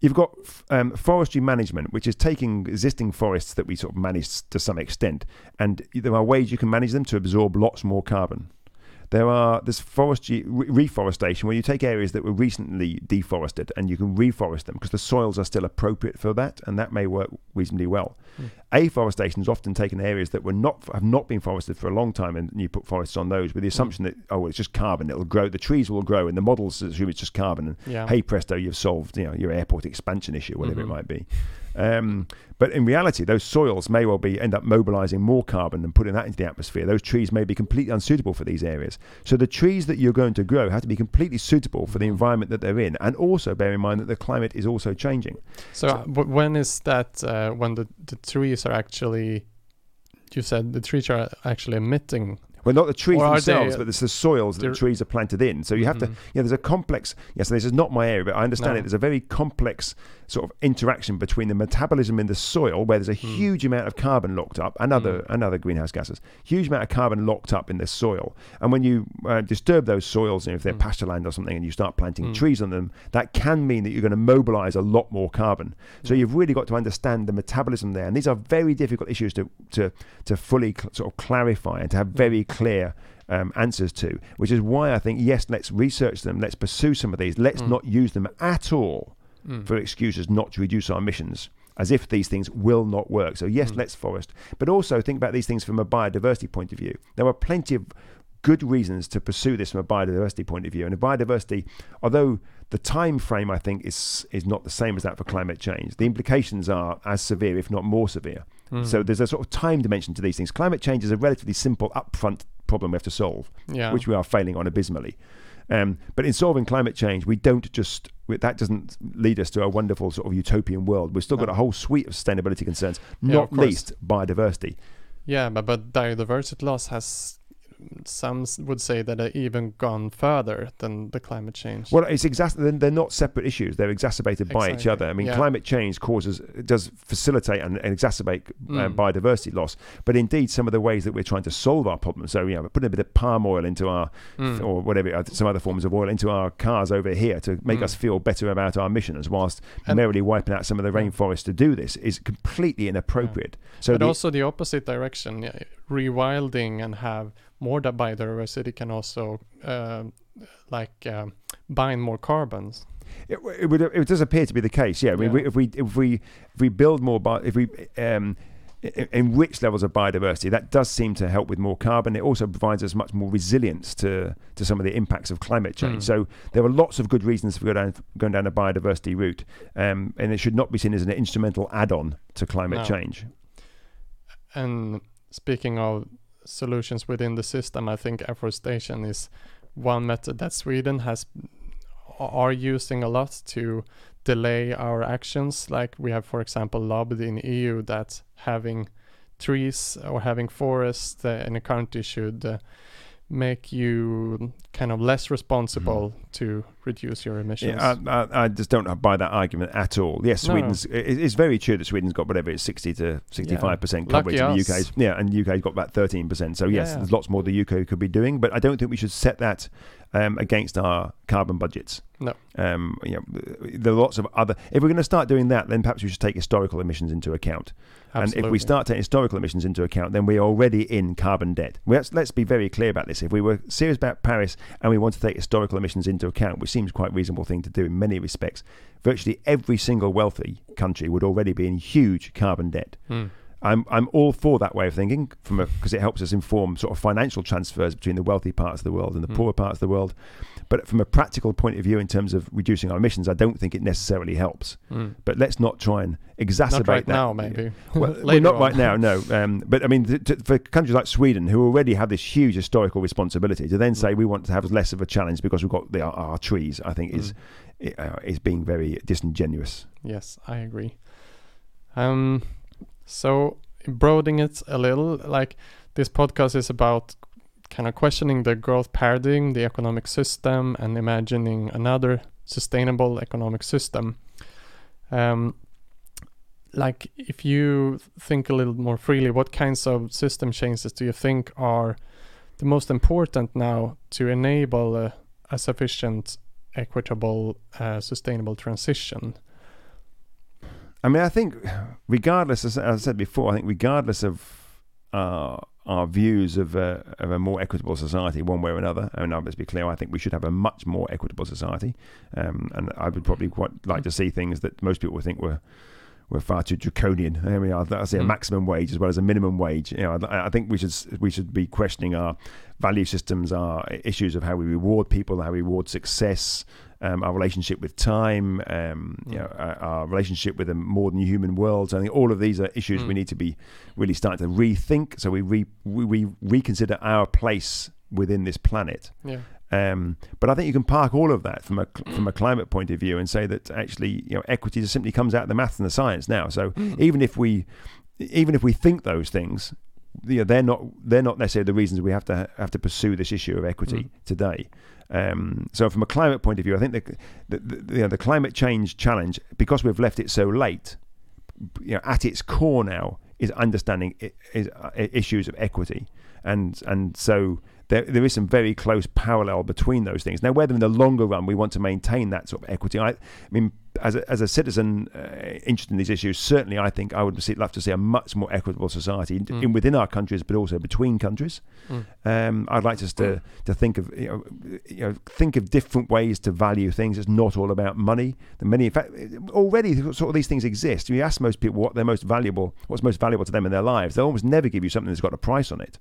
You've got um, forestry management, which is taking existing forests that we sort of manage to some extent, and there are ways you can manage them to absorb lots more carbon. There are this forestry reforestation where you take areas that were recently deforested and you can reforest them because the soils are still appropriate for that, and that may work reasonably well. Mm. Afforestation is often taken areas that were not have not been forested for a long time, and you put forests on those with the assumption mm. that oh, it's just carbon; it'll grow. The trees will grow, and the models assume it's just carbon. And yeah. hey presto, you've solved you know your airport expansion issue, whatever mm-hmm. it might be. Um, but in reality, those soils may well be end up mobilizing more carbon and putting that into the atmosphere. Those trees may be completely unsuitable for these areas. So the trees that you're going to grow have to be completely suitable for the environment that they're in, and also bear in mind that the climate is also changing. So, so when is that? Uh, when the, the trees are actually you said the trees are actually emitting well, not the trees themselves, they, but it's the soils that the trees are planted in. So you have mm-hmm. to, you know, there's a complex, yes, this is not my area, but I understand no. it. There's a very complex sort of interaction between the metabolism in the soil, where there's a mm. huge amount of carbon locked up, and other, mm. and other greenhouse gases, huge amount of carbon locked up in the soil. And when you uh, disturb those soils, know, if they're mm. pasture land or something, and you start planting mm. trees on them, that can mean that you're going to mobilize a lot more carbon. So mm. you've really got to understand the metabolism there. And these are very difficult issues to, to, to fully cl- sort of clarify and to have very clear um, answers to, which is why I think, yes, let's research them, let's pursue some of these, let's mm. not use them at all mm. for excuses not to reduce our emissions. As if these things will not work. So, yes, mm. let's forest. But also think about these things from a biodiversity point of view. There are plenty of good reasons to pursue this from a biodiversity point of view. And a biodiversity, although the time frame I think is is not the same as that for climate change, the implications are as severe, if not more severe. Mm. So there's a sort of time dimension to these things. Climate change is a relatively simple upfront problem we have to solve, yeah. which we are failing on abysmally. Um, but in solving climate change, we don't just that doesn't lead us to a wonderful sort of utopian world. We've still no. got a whole suite of sustainability concerns, yeah, not least biodiversity. Yeah, but but biodiversity loss has some would say that are even gone further than the climate change. Well, it's exactly they're not separate issues; they're exacerbated exactly. by each other. I mean, yeah. climate change causes does facilitate and, and exacerbate uh, mm. biodiversity loss, but indeed some of the ways that we're trying to solve our problems. So, you know, putting a bit of palm oil into our mm. or whatever uh, some other forms of oil into our cars over here to make mm. us feel better about our emissions, whilst and merely wiping out some of the rainforest to do this is completely inappropriate. Yeah. So, but the, also the opposite direction, yeah, rewilding and have more biodiversity can also uh, like um, bind more carbons. It, it, would it does appear to be the case. Yeah, I mean, yeah. if we if we if we build more, bi- if we um, enrich levels of biodiversity, that does seem to help with more carbon. It also provides us much more resilience to, to some of the impacts of climate change. Mm. So there are lots of good reasons for going down, going down a biodiversity route, um, and it should not be seen as an instrumental add-on to climate no. change. And speaking of solutions within the system, I think afforestation is one method that Sweden has are using a lot to delay our actions. Like we have, for example, lobbied in EU that having trees or having forests uh, in a country should uh, make you kind of less responsible mm. to reduce your emissions. Yeah, I, I, I, just don't buy that argument at all. Yes, Sweden's no. it, it's very true that Sweden's got whatever it's sixty to sixty-five yeah. percent coverage. in the UK's yeah, and the UK's got about thirteen percent. So yes, yeah, there's lots more the UK could be doing, but I don't think we should set that um, against our carbon budgets. No. Um, you know, there are lots of other. If we're going to start doing that, then perhaps we should take historical emissions into account. Absolutely. And if we start taking historical emissions into account, then we're already in carbon debt. Let's, let's be very clear about this. If we were serious about Paris and we want to take historical emissions into account, which seems quite a reasonable thing to do in many respects, virtually every single wealthy country would already be in huge carbon debt. Mm. I'm I'm all for that way of thinking from because it helps us inform sort of financial transfers between the wealthy parts of the world and the Mm. poorer parts of the world. But from a practical point of view, in terms of reducing our emissions, I don't think it necessarily helps. Mm. But let's not try and exacerbate Not right that. now, maybe. Well, well, not on. right now, no. Um, but I mean, th- t- for countries like Sweden, who already have this huge historical responsibility, to then say we want to have less of a challenge because we've got the, our, our trees, I think is uh, is being very disingenuous. Yes, I agree. Um, so broadening it a little, like this podcast is about kind of questioning the growth paradigm, the economic system, and imagining another sustainable economic system. Um, like if you think a little more freely, what kinds of system changes do you think are the most important now to enable a, a sufficient, equitable, uh, sustainable transition? I mean, I think regardless, as, I said before, I think regardless of uh, our views of a, of a more equitable society, one way or another, I mean, let's be clear, I think we should have a much more equitable society, um, and I would probably quite like to see things that most people would think were were far too draconian. I mean, I'd, I'd say a Mm. maximum wage as well as a minimum wage. You know, I, I think we should we should be questioning our value systems, our issues of how we reward people, how we reward success, um, our relationship with time, um, you Mm. know, our, our relationship with a more than human world. So I think all of these are issues Mm. we need to be really starting to rethink. So we re, we, we reconsider our place within this planet. Yeah. Um, but I think you can park all of that from a from a climate point of view and say that actually, you know, equity just simply comes out of the maths and the science now. So even if we even if we think those things, you know, they're not they're not necessarily the reasons we have to have to pursue this issue of equity Mm. today. Um, so from a climate point of view, I think the the, the, you know, the climate change challenge because we've left it so late, you know, at its core now is understanding is uh, issues of equity, and and so there, there is some very close parallel between those things. Now, whether in the longer run we want to maintain that sort of equity, I, I mean, as a, as a citizen uh, interested in these issues, certainly I think I would see, love to see a much more equitable society in, Mm. in within our countries, but also between countries. Mm. Um, I'd like us to to think of you know, you know think of different ways to value things. It's not all about money. The many, in fact, already sort of these things exist. You ask most people what they're most valuable, what's most valuable to them in their lives. They'll almost never give you something that's got a price on it.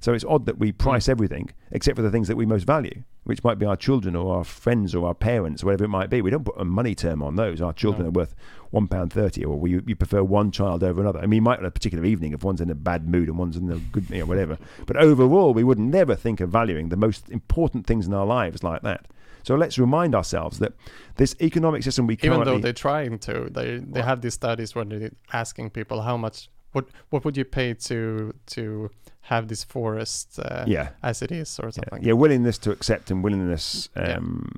So it's odd that we hmm. price everything except for the things that we most value, which might be our children or our friends or our parents, whatever it might be. We don't put a money term on those. Our children No. are worth one pound thirty, or we, you prefer one child over another. I mean, you might on a particular evening if one's in a bad mood and one's in a good, you know, whatever. But overall, we would never think of valuing the most important things in our lives like that. So let's remind ourselves that this economic system we Even though they're trying to, they they have these studies where they're asking people how much what what would you pay to to have this forest uh, yeah as it is or something. yeah, willingness to accept and willingness. Yeah. Um,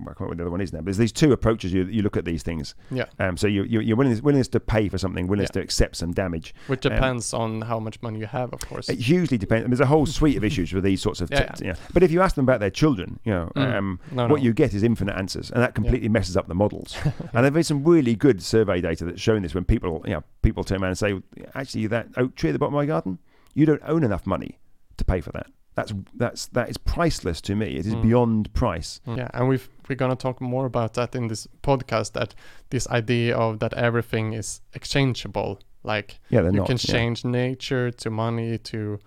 I can't remember what the other one is now. But there's these two approaches you you look at these things. Yeah. Um, so you, you you're willingness, willingness to pay for something, willingness Yeah. to accept some damage. Which um, depends on how much money you have, of course. It hugely depends. There's a whole suite of issues with these sorts of. Yeah, t- yeah. But if you ask them about their children, you know, Mm. um, no, what no. you get is infinite answers, and that completely messes up the models. and there's some really good survey data that's showing this when people, you know, people turn around and say, actually, that oak tree at the bottom of my garden, you don't own enough money to pay for that. That's that's that is priceless to me. It is Mm. beyond price. Yeah, and we've we're gonna talk more about that in this podcast. That this idea of that everything is exchangeable, like Yeah, you not. can yeah. change nature to money to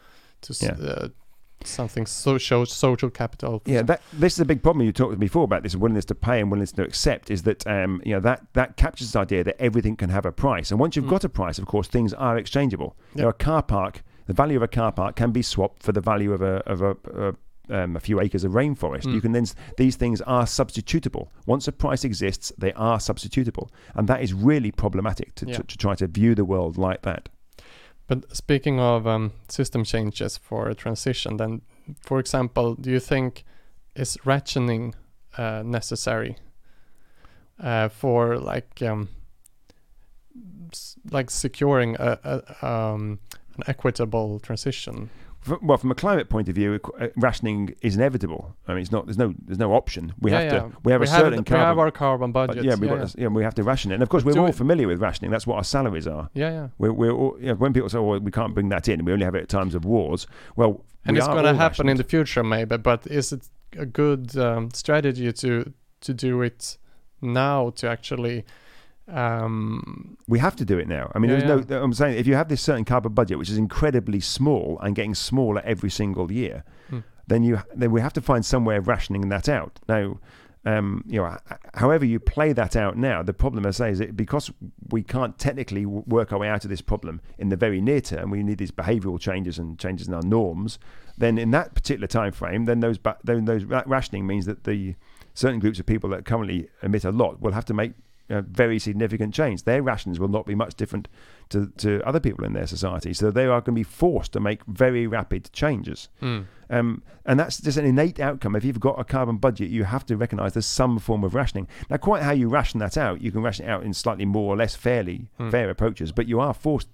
to Yeah. uh, something social social capital. Yeah, that this is a big problem you talked before about this willingness to pay and willingness to accept is that um, you know that that captures the idea that everything can have a price, and once you've Mm. got a price, of course, things are exchangeable. You Yeah. know, a car park, the value of a car park can be swapped for the value of a of a, a um, a few acres of rainforest. Mm. You can then these things are substitutable. Once a price exists, they are substitutable, and that is really problematic to, Yeah. to, to try to view the world like that. But speaking of um, system changes for a transition, then, for example, do you think is rationing uh, necessary uh, for like um, like securing a, a um, an equitable transition? Well, from a climate point of view, uh, rationing is inevitable. I mean, it's not. There's no. There's no option. We Yeah, have yeah. to. We have a we certain have, carbon. we have our carbon budget. yeah, we've yeah, got yeah, we have to ration it. And of course, we're do all it- familiar with rationing. That's what our salaries are. yeah, yeah. We're, we're all, you know, when people say, "Oh, we can't bring that in. We only have it at times of wars." Well, And we it's going to happen in the future, maybe. But is it a good um, strategy to to do it now to actually Um, We have to do it now. I mean, Yeah, there's no. I'm saying if you have this certain carbon budget, which is incredibly small and getting smaller every single year, Hmm. then you then we have to find some way of rationing that out. Now, um, you know, however you play that out now, the problem, I say, is that because we can't technically work our way out of this problem in the very near term, we need these behavioural changes and changes in our norms. Then, in that particular time frame, then those then those rationing means that the certain groups of people that currently emit a lot will have to make a very significant change. Their rations will not be much different to, to other people in their society. So they are going to be forced to make very rapid changes. mm, Um, and that's just an innate outcome. If you've got a carbon budget, you have to recognise there's some form of rationing. Now, quite how you ration that out, you can ration it out in slightly more or less fairly Hmm. fair approaches, but you are forced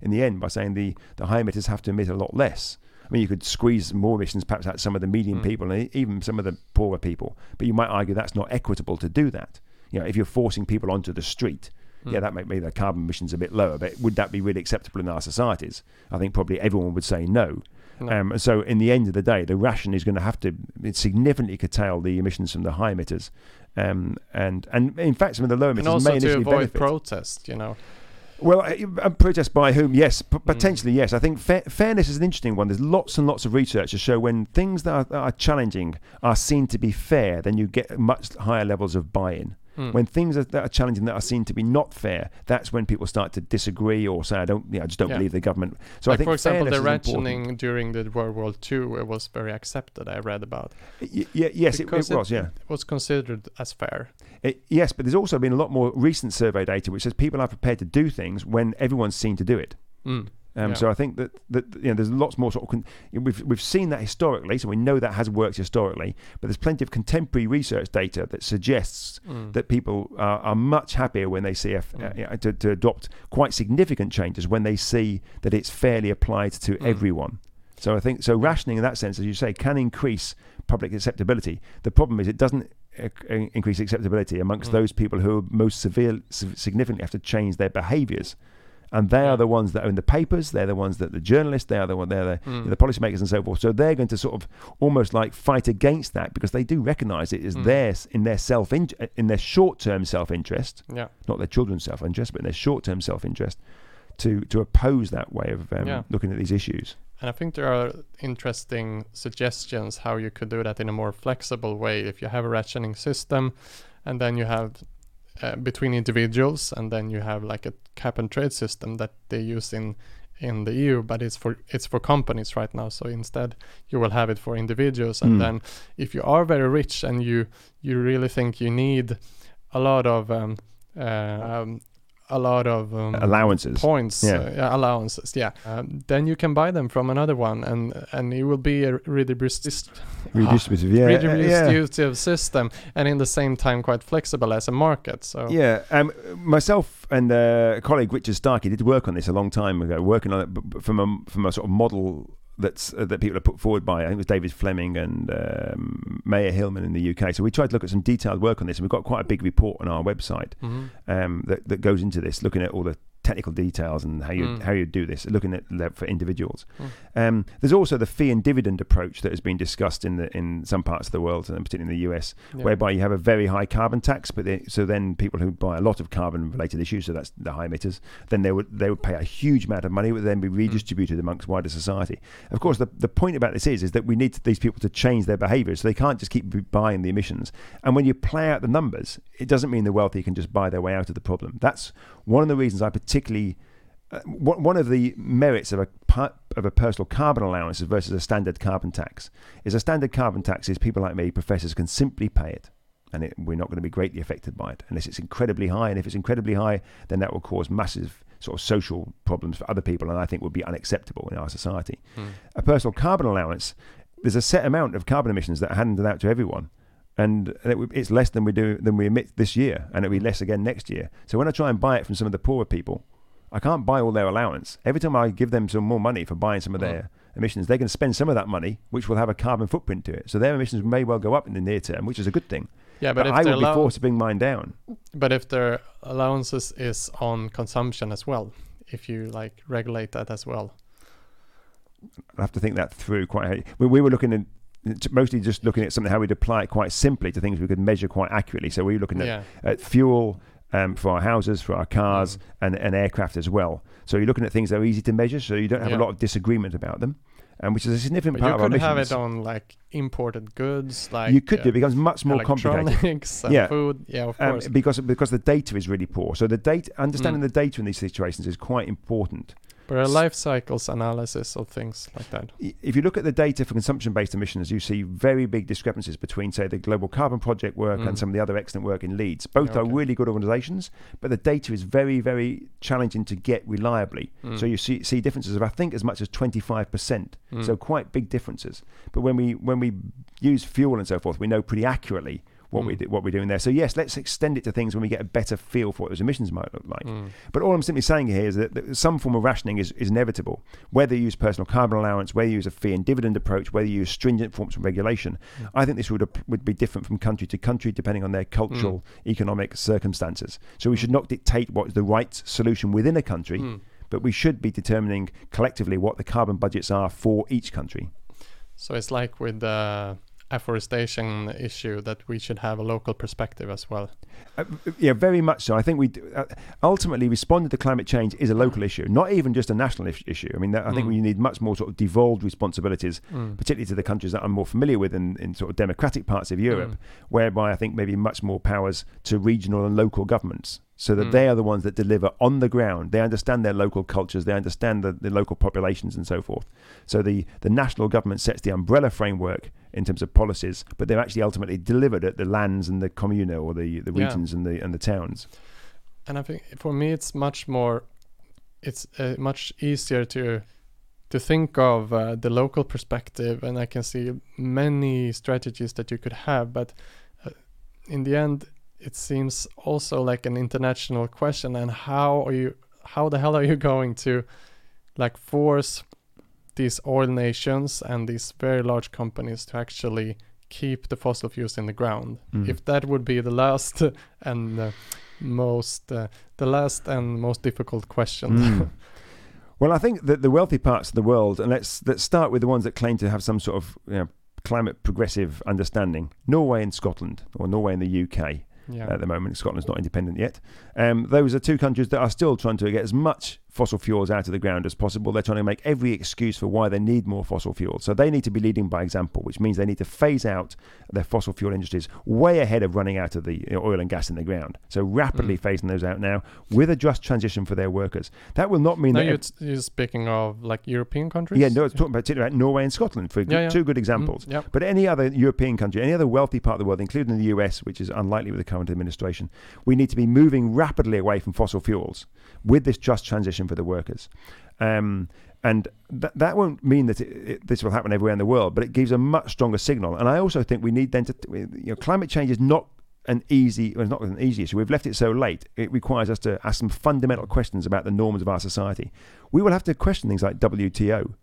in the end by saying the, the high emitters have to emit a lot less. I mean, you could squeeze more emissions perhaps out some of the median Hmm. people and even some of the poorer people, but you might argue that's not equitable to do that. You know, if you're forcing people onto the street, Hmm. yeah, that might make the carbon emissions a bit lower, but would that be really acceptable in our societies? I think probably everyone would say no. no. Um, so, in the end of the day, the ration is going to have to significantly curtail the emissions from the high emitters. Um, and and in fact, some of the low and emitters also may to initially avoid benefit. protest, you know. Well, uh, a protest by whom? Yes, Hmm. potentially yes. I think fa- fairness is an interesting one. There's lots and lots of research to show when things that are, that are challenging are seen to be fair, then you get much higher levels of buy-in. Mm. When things are, that are challenging that are seen to be not fair, that's when people start to disagree or say, "I don't, you know, I just don't Yeah. believe the government." So I think for example, the rationing during the World War II it was very accepted. I read about Y- y- yes, it, it was. Yeah. it was considered as fair. It, yes, but there's also been a lot more recent survey data which says people are prepared to do things when everyone's seen to do it. Mm. Um, Yeah. So I think that, that you know there's lots more sort of con- we've we've seen that historically, so we know that has worked historically. But there's plenty of contemporary research data that suggests Mm. that people are, are much happier when they see a Mm. uh, you know, to, to adopt quite significant changes when they see that it's fairly applied to Mm. everyone. So I think so rationing in that sense, as you say, can increase public acceptability. The problem is it doesn't uh, increase acceptability amongst Mm. those people who most severe, sig- significantly have to change their behaviours. And they are the ones that own the papers. They're the ones that the journalists. They are the one. They're the, Mm. the policymakers and so forth. So they're going to sort of almost like fight against that because they do recognise it is Mm. theirs in their self in their short term self interest, Yeah. not their children's self interest, but in their short term self interest, to to oppose that way of um, Yeah. looking at these issues. And I think there are interesting suggestions how you could do that in a more flexible way. If you have a rationing system, and then you have uh, between individuals, and then you have like a cap and trade system that they use in in the EU, but it's for it's for companies right now. So instead, you will have it for individuals, and Mm. then if you are very rich and you you really think you need a lot of um, uh, um, a lot of um, Allowances. points, Yeah. uh, yeah, allowances, yeah. Um, then you can buy them from another one, and and it will be a redistrib- Redistributive, yeah, uh, yeah. redistributive system, and in the same time quite flexible as a market. So Yeah, um, myself and a colleague Richard Starkey did work on this a long time ago, working on it from a from a sort of model that's uh, that people have put forward by I think it was David Fleming and um, Mayer Hillman in the UK. So we tried to look at some detailed work on this, and we've got quite a big report on our website Mhm. um, that that goes into this, looking at all the technical details and how you Mm. how you do this, looking at for individuals. Mm. Um, there's also the fee and dividend approach that has been discussed in the in some parts of the world, and particularly in the US, Yeah. whereby you have a very high carbon tax, but they, so then people who buy a lot of carbon related issues, so that's the high emitters, then they would they would pay a huge amount of money, would then be redistributed amongst wider society. Of course, the, the point about this is is that we need these people to change their behaviours, so they can't just keep buying the emissions. And when you play out the numbers, it doesn't mean the wealthy can just buy their way out of the problem. That's one of the reasons I particularly uh, one of the merits of a of a personal carbon allowance versus a standard carbon tax is a standard carbon tax is people like me, professors, can simply pay it, and it, we're not going to be greatly affected by it unless it's incredibly high. And if it's incredibly high, then that will cause massive sort of social problems for other people, and I think would be unacceptable in our society. Mm. A personal carbon allowance, there's a set amount of carbon emissions that are handed out to everyone. And it it's less than we do than we emit this year, and it'll be less again next year. So when I try and buy it from some of the poorer people, I can't buy all their allowance. Every time I give them some more money for buying some of Mm. their emissions, they're going to spend some of that money, which will have a carbon footprint to it. So their emissions may well go up in the near term, which is a good thing. yeah, But, but, I their will be forced to bring mine down. but if their allowances is on consumption as well, if you like regulate that as well. I'll have to think that through quite. We, we were looking at mostly just looking at something how we'd apply it quite simply to things we could measure quite accurately. So we're looking at, Yeah. at fuel, um, for our houses, for our cars, Mm. and, and aircraft as well. So you're looking at things that are easy to measure, so you don't have Yeah. a lot of disagreement about them, um, which is a significant But part of our You could have it on like imported goods, like you could uh, do. It becomes much more complicated. and Yeah. food. Yeah, of Um, course. because because the data is really poor. So the data, understanding Mm. the data in these situations is quite important. But a life cycles analysis of things like that. If you look at the data for consumption-based emissions, you see very big discrepancies between, say, the Global Carbon Project work and Mm. some of the other excellent work in Leeds. Both Yeah, are really good organisations, but the data is very, very challenging to get reliably. Mm. So you see see differences of I think as much as 25%. Mm. So quite big differences. But when we when we use fuel and so forth, we know pretty accurately what we Mm. do, what we're doing there. So yes, let's extend it to things when we get a better feel for what those emissions might look like. Mm. But all I'm simply saying here is that, that some form of rationing is, is inevitable. Whether you use personal carbon allowance, whether you use a fee and dividend approach, whether you use stringent forms of regulation, Mm. I think this would would be different from country to country depending on their cultural, economic circumstances. So we should not dictate what is the right solution within a country, but we should be determining collectively what the carbon budgets are for each country. So it's like with the afforestation issue that we should have a local perspective as well. Uh, yeah, very much so. I think we do, uh, ultimately responding to climate change is a local issue, not even just a national is- issue. I mean, that, I think Mm. we need much more sort of devolved responsibilities, Mm. particularly to the countries that I'm more familiar with in, in sort of democratic parts of Europe, Mm. whereby I think maybe much more powers to regional and local governments. So that Mm. they are the ones that deliver on the ground. They understand their local cultures, they understand the, the local populations and so forth. So the, the national government sets the umbrella framework in terms of policies, but they're actually ultimately delivered at the lands and the commune or the, the Yeah. regions and the and the towns. And I think for me it's much more, it's uh, much easier to to think of uh, the local perspective, and I can see many strategies that you could have, but uh, in the end, it seems also like an international question. And how are you? How the hell are you going to, like, force these oil nations and these very large companies to actually keep the fossil fuels in the ground? Mm. If that would be the last and uh, most, uh, the last and most difficult question. Mm. Well, I think that the wealthy parts of the world, and let's let's start with the ones that claim to have some sort of you know, climate progressive understanding. Norway and Scotland, or Norway and the UK yeah. at the moment. Scotland's not independent yet. Um, those are two countries that are still trying to get as much fossil fuels out of the ground as possible. They're trying to make every excuse for why they need more fossil fuels. So they need to be leading by example, which means they need to phase out their fossil fuel industries way ahead of running out of the oil and gas in the ground. So rapidly Mm. phasing those out now with a just transition for their workers. That will not mean no, that. you're, you're speaking of like European countries. yeah, no, it's talking about, about Norway and Scotland for Yeah, yeah. two good Mm, examples. yeah. But any other European country, any other wealthy part of the world, including the US, which is unlikely with the current administration, we need to be moving rapidly away from fossil fuels with this just transition for the workers. Um, and th- that won't mean that it, it, this will happen everywhere in the world, but it gives a much stronger signal. And I also think we need then to, you know, climate change is not an easy, well, it's not an easy issue. We've left it so late. It requires us to ask some fundamental questions about the norms of our society. We will have to question things like WTO.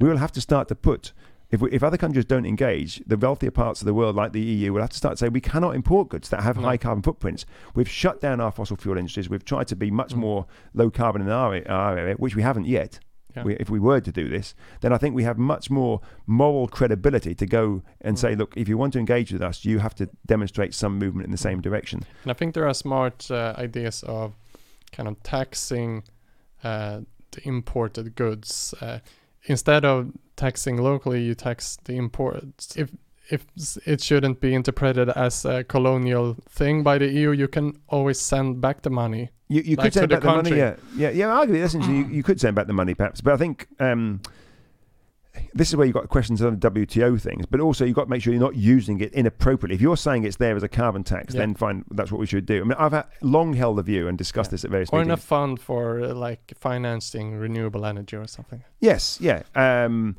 We will have to start to put if, we, if other countries don't engage, the wealthier parts of the world, like the EU, will have to start to say we cannot import goods that have No. high carbon footprints. We've shut down our fossil fuel industries. We've tried to be much Mm. more low carbon in our, our area, which we haven't yet. Yeah. We, if we were to do this, then I think we have much more moral credibility to go and Mm. say, look, if you want to engage with us, you have to demonstrate some movement in the same direction. And I think there are smart uh, ideas of kind of taxing uh, the imported goods. Uh, instead of taxing locally, you tax the imports. If if it shouldn't be interpreted as a colonial thing by the EU, you can always send back the money. You, you Like could send the back the money, yeah, yeah, yeah. Arguably, essentially, you, you could send back the money, perhaps. But I think um, this is where you've got questions on the WTO things, but also you've got to make sure you're not using it inappropriately. If you're saying it's there as a carbon tax, Yeah. then fine, that's what we should do. I mean, I've had, long held the view and discussed Yeah. this at various Or in a fund for uh, like financing renewable energy or something. Yes, yeah. Um,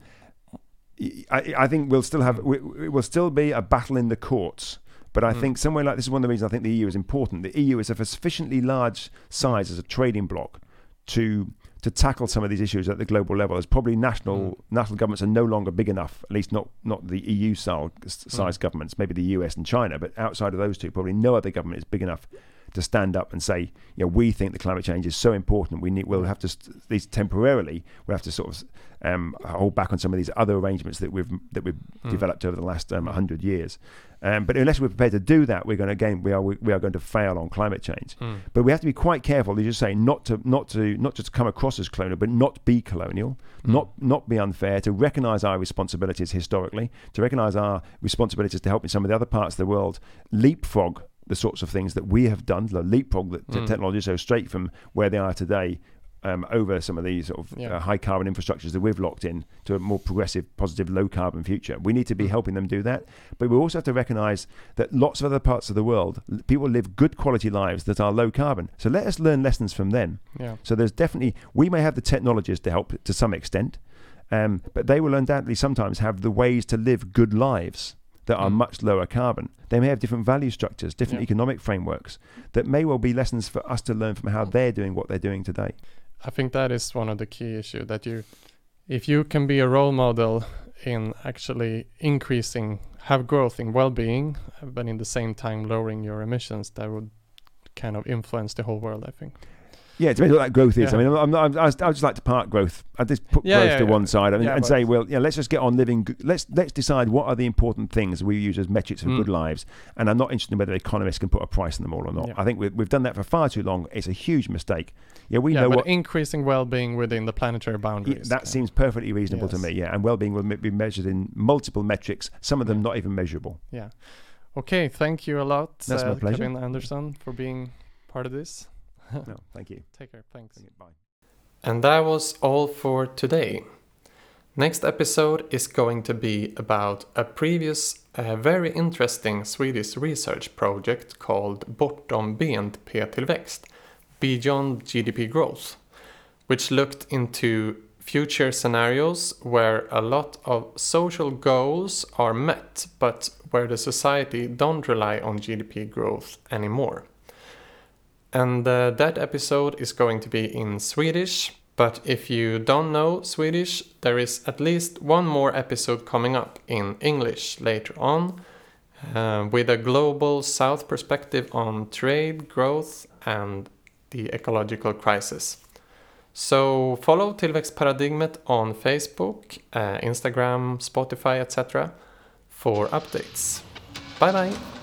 I, I think we'll still have we, it will still be a battle in the courts. But I Mm. think somewhere like this is one of the reasons I think the EU is important. The EU is of a sufficiently large size as a trading bloc to to tackle some of these issues at the global level. As probably national Mm. national governments are no longer big enough. At least not not the EU style size Mm. governments. Maybe the US and China, but outside of those two, probably no other government is big enough to stand up and say, you know, we think the climate change is so important. We need, we'll have to, least temporarily, we'll have to sort of um, hold back on some of these other arrangements that we've that we've Mm. developed over the last um, hundred years. Um, but unless we're prepared to do that, we're going to again we are we are going to fail on climate change. Mm. But we have to be quite careful, as you say, not to not to not just come across as colonial, but not be colonial, Mm. not not be unfair. To recognise our responsibilities historically, to recognise our responsibilities to help in some of the other parts of the world leapfrog the sorts of things that we have done, the leapfrog the Mm. technology, so straight from where they are today. Um, over some of these sort of Yeah. uh, high carbon infrastructures that we've locked in to a more progressive, positive, low carbon future. We need to be Mm. helping them do that. But we also have to recognize that lots of other parts of the world, people live good quality lives that are low carbon. So let us learn lessons from them. Yeah. So there's definitely, we may have the technologies to help to some extent, um, but they will undoubtedly sometimes have the ways to live good lives that are Mm. much lower carbon. They may have different value structures, different Yeah. economic frameworks that may well be lessons for us to learn from how they're doing what they're doing today. I think that is one of the key issue that you, if you can be a role model in actually increasing, have growth in well-being, but in the same time lowering your emissions, that would kind of influence the whole world. I think. Yeah, it depends what that growth is. I mean, I'm, I'm, I would just like to park growth. I just put Yeah, growth yeah, to yeah. one side and, Yeah, and say, well, yeah, let's just get on living. Let's let's decide what are the important things we use as metrics for Mm. good lives. And I'm not interested in whether economists can put a price on them all or not. Yeah. I think we've, we've done that for far too long. It's a huge mistake. Yeah, we yeah, know what. increasing well-being within the planetary Yeah, boundaries. that seems perfectly reasonable to me. Yeah, and well-being will be measured in multiple metrics. Some of them Yeah. not even measurable. Yeah. Okay. Thank you a lot, That's my uh, pleasure. Kevin Anderson, for being part of this. No, thank you. Take care. Thanks. Thank you. Bye. And that was all for today. Next episode is going to be about a previous, uh, very interesting Swedish research project called Bortom BNP-tillväxt, Beyond GDP Growth, which looked into future scenarios where a lot of social goals are met, but where the society don't rely on GDP growth anymore. And uh, that episode is going to be in Swedish. But if you don't know Swedish, there is at least one more episode coming up in English later on uh, with a global South perspective on trade, growth, and the ecological crisis. So follow Tillväxtparadigmet on Facebook, uh, Instagram, Spotify, etc. for updates. Bye bye!